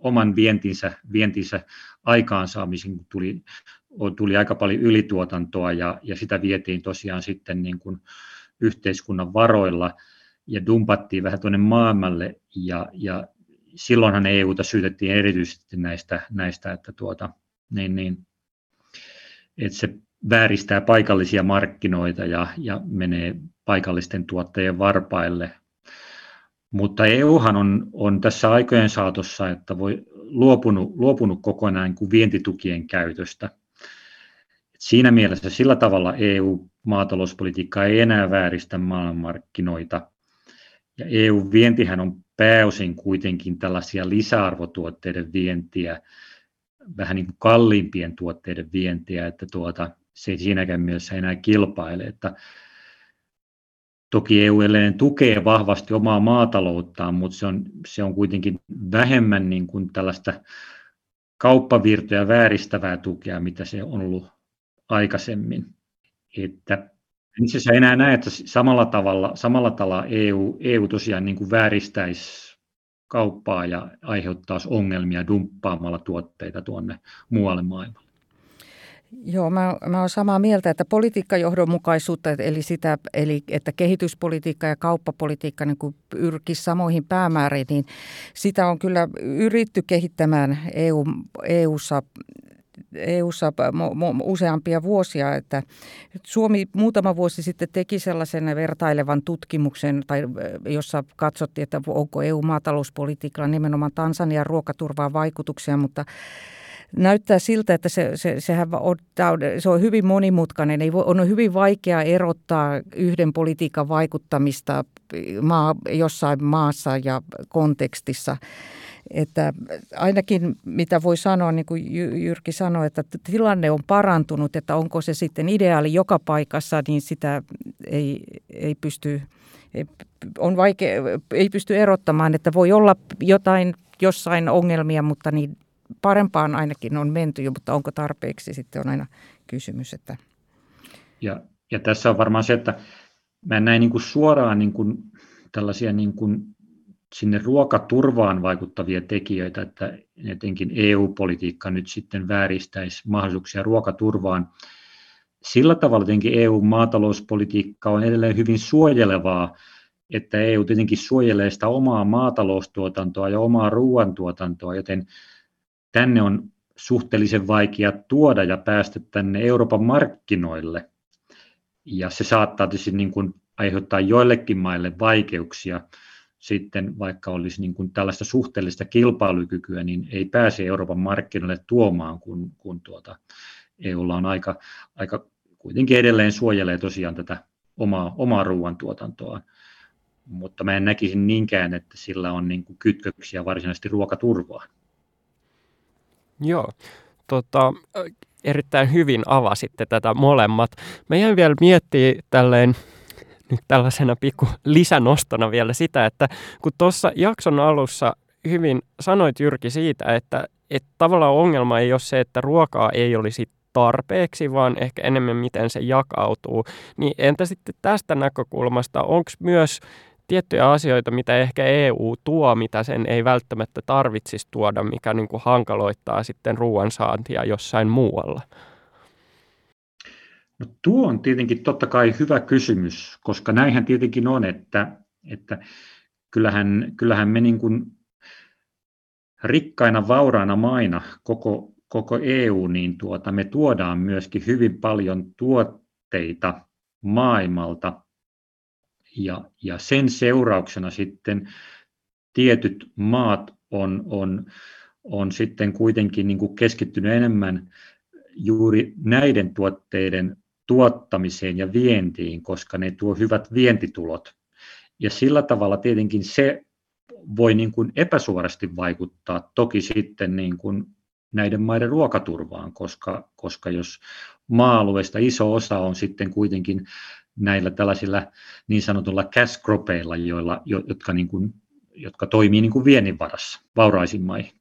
oman vientinsä, vientinsä aikaansaamisen, kun tuli, tuli aika paljon ylituotantoa ja, ja sitä vietiin tosiaan sitten niin kuin yhteiskunnan varoilla ja dumpattiin vähän tuonne maailmalle ja, ja silloinhan EUta syytettiin erityisesti näistä, näistä että, tuota, niin, niin, että se vääristää paikallisia markkinoita ja, ja menee paikallisten tuottajien varpaille. Mutta EUhan on, on tässä aikojen saatossa että voi luopunut, luopunut kokonaan kuin vientitukien käytöstä. Et siinä mielessä sillä tavalla EU-maatalouspolitiikka ei enää vääristä maailmanmarkkinoita. Ja EU-vientihän on pääosin kuitenkin tällaisia lisäarvotuotteiden vientiä, vähän niin kuin kalliimpien tuotteiden vientiä, että tuota, se ei siinäkään mielessä enää kilpaile. Että toki EU edelleen tukee vahvasti omaa maatalouttaan, mutta se on, se on kuitenkin vähemmän niin kuin tällaista kauppavirtoja vääristävää tukea, mitä se on ollut aikaisemmin. Että itse asiassa enää näe, että samalla tavalla, samalla tavalla EU, EU tosiaan niin kuin vääristäisi kauppaa ja aiheuttaisi ongelmia dumppaamalla tuotteita tuonne muualle maailmalle. Joo, mä, mä olen samaa mieltä, että politiikkajohdonmukaisuutta, eli, sitä, eli että kehityspolitiikka ja kauppapolitiikka niin kuin pyrkisi samoihin päämääriin, niin sitä on kyllä yritty kehittämään EU, EU-ssa EU-ssa useampia vuosia, että Suomi muutama vuosi sitten teki sellaisen vertailevan tutkimuksen, tai jossa katsottiin, että onko EU-maatalouspolitiikalla nimenomaan Tansanian ruokaturvaa vaikutuksia, mutta näyttää siltä, että se, se, sehän on, se on hyvin monimutkainen. Ei on hyvin vaikea erottaa yhden politiikan vaikuttamista maa, jossain maassa ja kontekstissa. Että ainakin mitä voi sanoa, niin kuin Jyrki sanoi, että tilanne on parantunut, että onko se sitten ideaali joka paikassa, niin sitä ei, ei pysty, on vaikea, ei pysty erottamaan, että voi olla jotain jossain ongelmia, mutta niin parempaan ainakin on menty jo, mutta onko tarpeeksi sitten on aina kysymys. Että... Ja, ja tässä on varmaan se, että mä en näin niin kuin suoraan niin kuin tällaisia niin kuin sinne ruokaturvaan vaikuttavia tekijöitä, että etenkin EU-politiikka nyt sitten vääristäisi mahdollisuuksia ruokaturvaan. Sillä tavalla tietenkin EU-maatalouspolitiikka on edelleen hyvin suojelevaa, että EU tietenkin suojelee sitä omaa maataloustuotantoa ja omaa ruoantuotantoa, joten tänne on suhteellisen vaikea tuoda ja päästä tänne Euroopan markkinoille. Ja se saattaa tietysti niin kuin aiheuttaa joillekin maille vaikeuksia sitten, vaikka olisi niin kuin tällaista suhteellista kilpailukykyä, niin ei pääse Euroopan markkinoille tuomaan, kun, kun tuota, EUlla on aika, aika kuitenkin edelleen suojelee tosiaan tätä omaa, omaa ruoantuotantoa. Mutta mä en näkisi niinkään, että sillä on niin kuin kytköksiä varsinaisesti ruokaturvaan. Joo, tota, erittäin hyvin avasitte tätä molemmat. Mä jäin vielä miettimään tälleen nyt tällaisena pikku lisänostona vielä sitä, että kun tuossa jakson alussa hyvin sanoit Jyrki siitä, että, että tavallaan ongelma ei ole se, että ruokaa ei olisi tarpeeksi, vaan ehkä enemmän miten se jakautuu. Niin entä sitten tästä näkökulmasta, onko myös tiettyjä asioita, mitä ehkä EU tuo, mitä sen ei välttämättä tarvitsisi tuoda, mikä niin kuin hankaloittaa sitten ruoansaantia jossain muualla? No tuo on tietenkin totta kai hyvä kysymys, koska näinhän tietenkin on, että, että kyllähän, kyllähän me niin kuin rikkaina, vauraina maina koko, koko EU, niin tuota, me tuodaan myöskin hyvin paljon tuotteita maailmalta, ja, ja sen seurauksena sitten tietyt maat on, on, on sitten kuitenkin niin kuin keskittynyt enemmän juuri näiden tuotteiden tuottamiseen ja vientiin, koska ne tuo hyvät vientitulot. Ja sillä tavalla tietenkin se voi niin kuin epäsuorasti vaikuttaa toki sitten niin kuin näiden maiden ruokaturvaan, koska, koska jos maa-alueesta iso osa on sitten kuitenkin näillä tällaisilla niin sanotulla cash cropeilla, joilla, jotka, niin kuin, jotka toimii niin kuin viennin varassa vauraisiin maihin.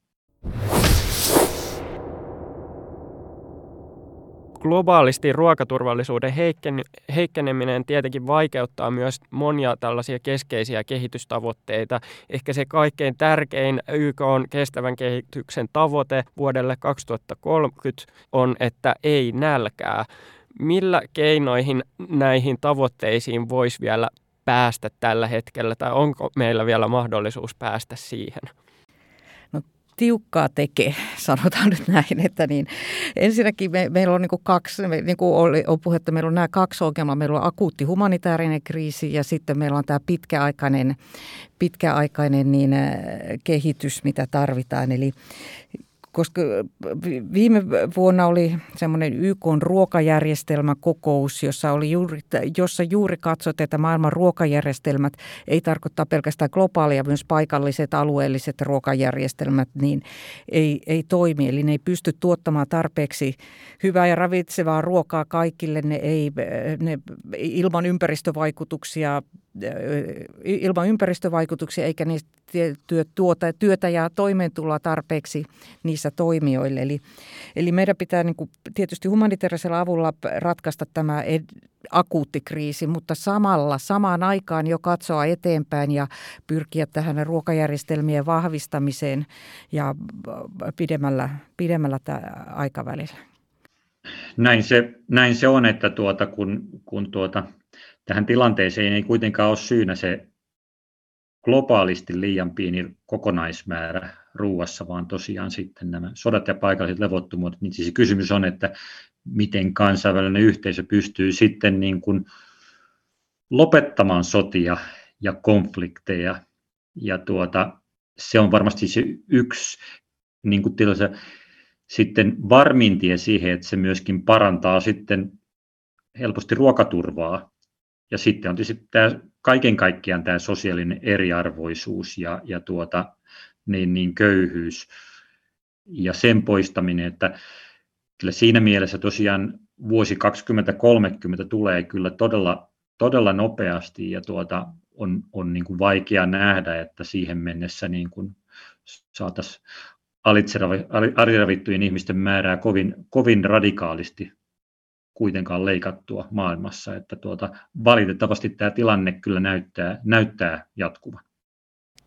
globaalisti ruokaturvallisuuden heikken, heikkeneminen tietenkin vaikeuttaa myös monia tällaisia keskeisiä kehitystavoitteita. Ehkä se kaikkein tärkein YK on kestävän kehityksen tavoite vuodelle 2030 on, että ei nälkää. Millä keinoihin näihin tavoitteisiin voisi vielä päästä tällä hetkellä, tai onko meillä vielä mahdollisuus päästä siihen? tiukkaa tekee, sanotaan nyt näin. Että niin, ensinnäkin me, meillä on niin kuin kaksi, me, niin kuin oli, on puhetta, meillä on nämä kaksi ongelmaa. Meillä on akuutti humanitaarinen kriisi ja sitten meillä on tämä pitkäaikainen, pitkäaikainen niin, äh, kehitys, mitä tarvitaan. Eli koska viime vuonna oli semmoinen YK ruokajärjestelmäkokous, jossa, oli juuri, jossa juuri katsot, että maailman ruokajärjestelmät ei tarkoita pelkästään globaalia, myös paikalliset alueelliset ruokajärjestelmät, niin ei, ei toimi. Eli ne ei pysty tuottamaan tarpeeksi hyvää ja ravitsevaa ruokaa kaikille. Ne ei, ne, ilman ympäristövaikutuksia ilman ympäristövaikutuksia eikä niistä tuota, työtä ja toimeentuloa tarpeeksi niissä toimijoille. Eli, eli meidän pitää niin kuin, tietysti humanitaarisella avulla ratkaista tämä akuutti kriisi, mutta samalla samaan aikaan jo katsoa eteenpäin ja pyrkiä tähän ruokajärjestelmien vahvistamiseen ja pidemmällä, pidemmällä aikavälillä. Näin se, näin se on, että tuota, kun, kun tuota, tähän tilanteeseen ei kuitenkaan ole syynä se globaalisti liian pieni kokonaismäärä ruuassa, vaan tosiaan sitten nämä sodat ja paikalliset levottomuudet. Niin siis kysymys on, että miten kansainvälinen yhteisö pystyy sitten niin kuin lopettamaan sotia ja konflikteja. Ja tuota, se on varmasti se yksi niin kuin sitten varmin tie siihen, että se myöskin parantaa sitten helposti ruokaturvaa ja sitten on tietysti tämä, kaiken kaikkiaan tämä sosiaalinen eriarvoisuus ja, ja tuota, niin, niin köyhyys ja sen poistaminen, että kyllä siinä mielessä tosiaan vuosi 2030 tulee kyllä todella, todella nopeasti ja tuota, on, on niin kuin vaikea nähdä, että siihen mennessä niin kuin saataisiin aliravittujen ihmisten määrää kovin, kovin radikaalisti kuitenkaan leikattua maailmassa, että tuota, valitettavasti tämä tilanne kyllä näyttää, näyttää jatkuvan.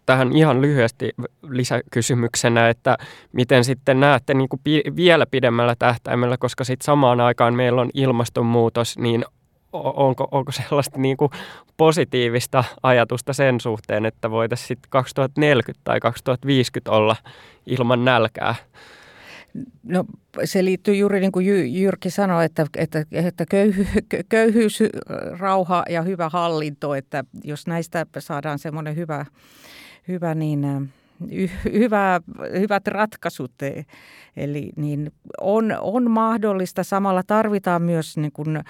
Tähän ihan lyhyesti lisäkysymyksenä, että miten sitten näette niin kuin vielä pidemmällä tähtäimellä, koska sitten samaan aikaan meillä on ilmastonmuutos, niin onko, onko sellaista niin kuin positiivista ajatusta sen suhteen, että voitaisiin sitten 2040 tai 2050 olla ilman nälkää? No se liittyy juuri niin kuin Jyrki sanoi, että, että, että köyhy, köyhyys, rauha ja hyvä hallinto, että jos näistä saadaan semmoinen hyvä, hyvä niin hyvä, hyvät ratkaisut. E, eli niin on, on mahdollista. Samalla tarvitaan myös niin kuin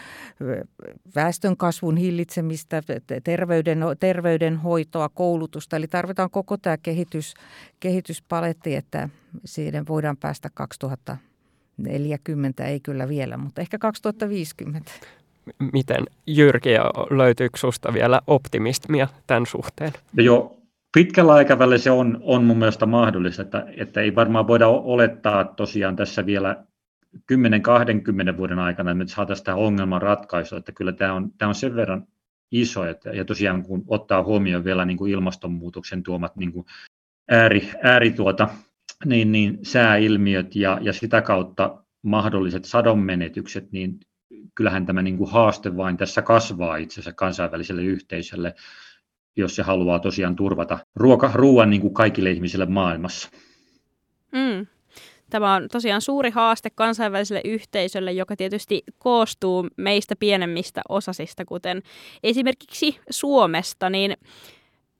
väestön kasvun hillitsemistä, terveyden, terveydenhoitoa, koulutusta. Eli tarvitaan koko tämä kehitys, kehityspaletti, että siihen voidaan päästä 2040, ei kyllä vielä, mutta ehkä 2050 miten Jyrki, löytyykö sinusta vielä optimismia tämän suhteen? Joo, Pitkällä aikavälillä se on, on mun mielestä mahdollista, että, että ei varmaan voida olettaa tosiaan tässä vielä 10-20 vuoden aikana, että nyt saataisiin tämä ongelman ratkaisu, että kyllä tämä on, tämä on sen verran iso, että, ja tosiaan kun ottaa huomioon vielä niin kuin ilmastonmuutoksen tuomat niin kuin ääri, ääri tuota, niin, niin sääilmiöt ja, ja sitä kautta mahdolliset sadonmenetykset, niin kyllähän tämä niin kuin haaste vain tässä kasvaa itse asiassa kansainväliselle yhteisölle, jos se haluaa tosiaan turvata ruoka, ruoan niin kuin kaikille ihmisille maailmassa. Mm. Tämä on tosiaan suuri haaste kansainväliselle yhteisölle, joka tietysti koostuu meistä pienemmistä osasista, kuten esimerkiksi Suomesta. Niin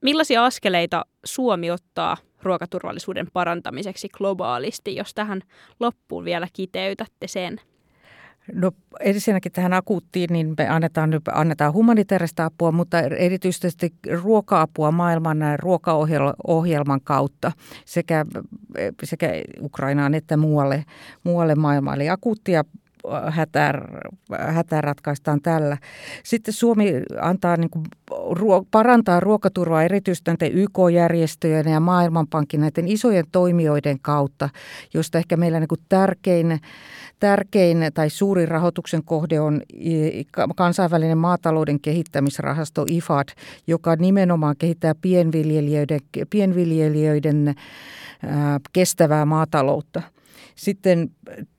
millaisia askeleita Suomi ottaa ruokaturvallisuuden parantamiseksi globaalisti, jos tähän loppuun vielä kiteytätte sen? No ensinnäkin tähän akuuttiin, niin me annetaan, annetaan humanitaarista apua, mutta erityisesti ruoka-apua maailman ruokaohjelman kautta sekä, sekä Ukrainaan että muualle, muualle maailmaan. Eli akuuttia hätää, hätää ratkaistaan tällä. Sitten Suomi antaa, niin kuin, ruo, parantaa ruokaturvaa erityisesti näiden YK-järjestöjen ja Maailmanpankin näiden isojen toimijoiden kautta, josta ehkä meillä niin kuin tärkein tärkein tai suurin rahoituksen kohde on kansainvälinen maatalouden kehittämisrahasto IFAD, joka nimenomaan kehittää pienviljelijöiden, pienviljelijöiden kestävää maataloutta. Sitten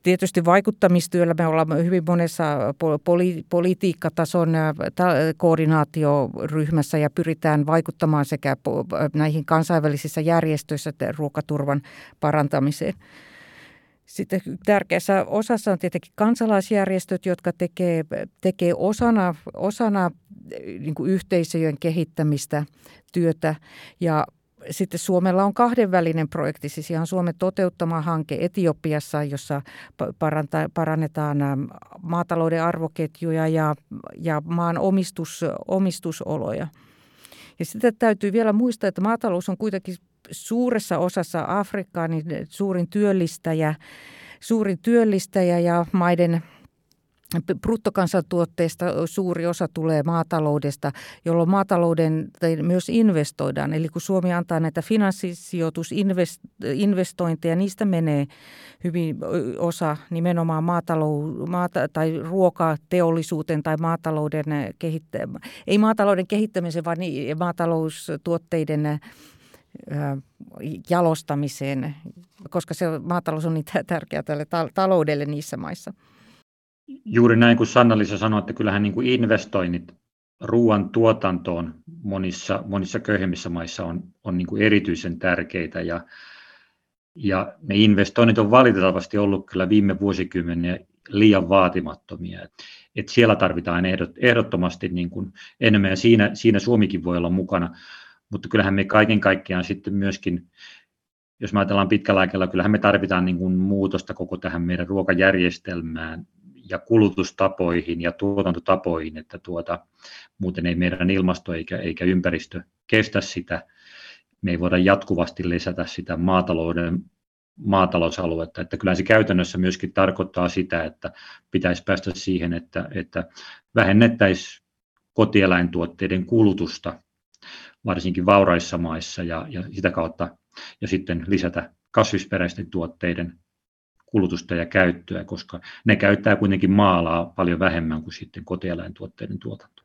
tietysti vaikuttamistyöllä me ollaan hyvin monessa poli- politiikkatason koordinaatioryhmässä ja pyritään vaikuttamaan sekä näihin kansainvälisissä järjestöissä että ruokaturvan parantamiseen. Sitten tärkeässä osassa on tietenkin kansalaisjärjestöt, jotka tekee, tekee osana, osana niin kuin yhteisöjen kehittämistä työtä ja sitten Suomella on kahdenvälinen projekti, siis ihan Suomen toteuttama hanke Etiopiassa, jossa parannetaan maatalouden arvoketjuja ja, ja maan omistus, omistusoloja. Ja sitten täytyy vielä muistaa, että maatalous on kuitenkin suuressa osassa Afrikkaa niin suurin työllistäjä, suurin työllistäjä ja maiden bruttokansantuotteesta suuri osa tulee maataloudesta, jolloin maatalouden myös investoidaan. Eli kun Suomi antaa näitä finanssisijoitusinvestointeja, niistä menee hyvin osa nimenomaan maatalou- maata- tai ruokateollisuuteen tai maatalouden kehittämiseen, ei maatalouden kehittämiseen, vaan maataloustuotteiden jalostamiseen, koska se maatalous on niin tärkeää tälle taloudelle niissä maissa. Juuri näin kuin Sanna-Liisa sanoi, että kyllähän niin kuin investoinnit ruoan tuotantoon monissa, monissa köyhemmissä maissa on, on niin kuin erityisen tärkeitä. Ja, ja ne investoinnit on valitettavasti ollut kyllä viime vuosikymmeniä liian vaatimattomia. Et, et siellä tarvitaan ehdot, ehdottomasti niin kuin enemmän ja siinä, siinä Suomikin voi olla mukana, mutta kyllähän me kaiken kaikkiaan sitten myöskin jos me ajatellaan pitkällä aikalla, kyllähän me tarvitaan niin kuin muutosta koko tähän meidän ruokajärjestelmään ja kulutustapoihin ja tuotantotapoihin, että tuota, muuten ei meidän ilmasto eikä, eikä ympäristö kestä sitä. Me ei voida jatkuvasti lisätä sitä maatalouden maatalousaluetta, että kyllä se käytännössä myöskin tarkoittaa sitä, että pitäisi päästä siihen, että, että vähennettäisiin kotieläintuotteiden kulutusta, varsinkin vauraissa maissa ja, ja sitä kautta ja sitten lisätä kasvisperäisten tuotteiden kulutusta ja käyttöä, koska ne käyttää kuitenkin maalaa paljon vähemmän kuin sitten kotieläintuotteiden tuotanto.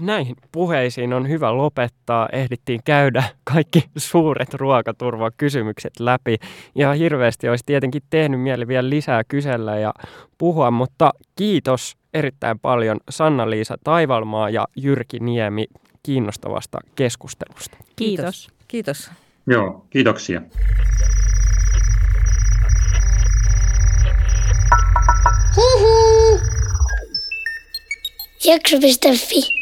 Näihin puheisiin on hyvä lopettaa. Ehdittiin käydä kaikki suuret ruokaturvakysymykset läpi. Ja hirveästi olisi tietenkin tehnyt mieli vielä lisää kysellä ja puhua, mutta kiitos erittäin paljon Sanna-Liisa Taivalmaa ja Jyrki Niemi kiinnostavasta keskustelusta. Kiitos. Kiitos. Joo, kiitoksia. Jakso.fi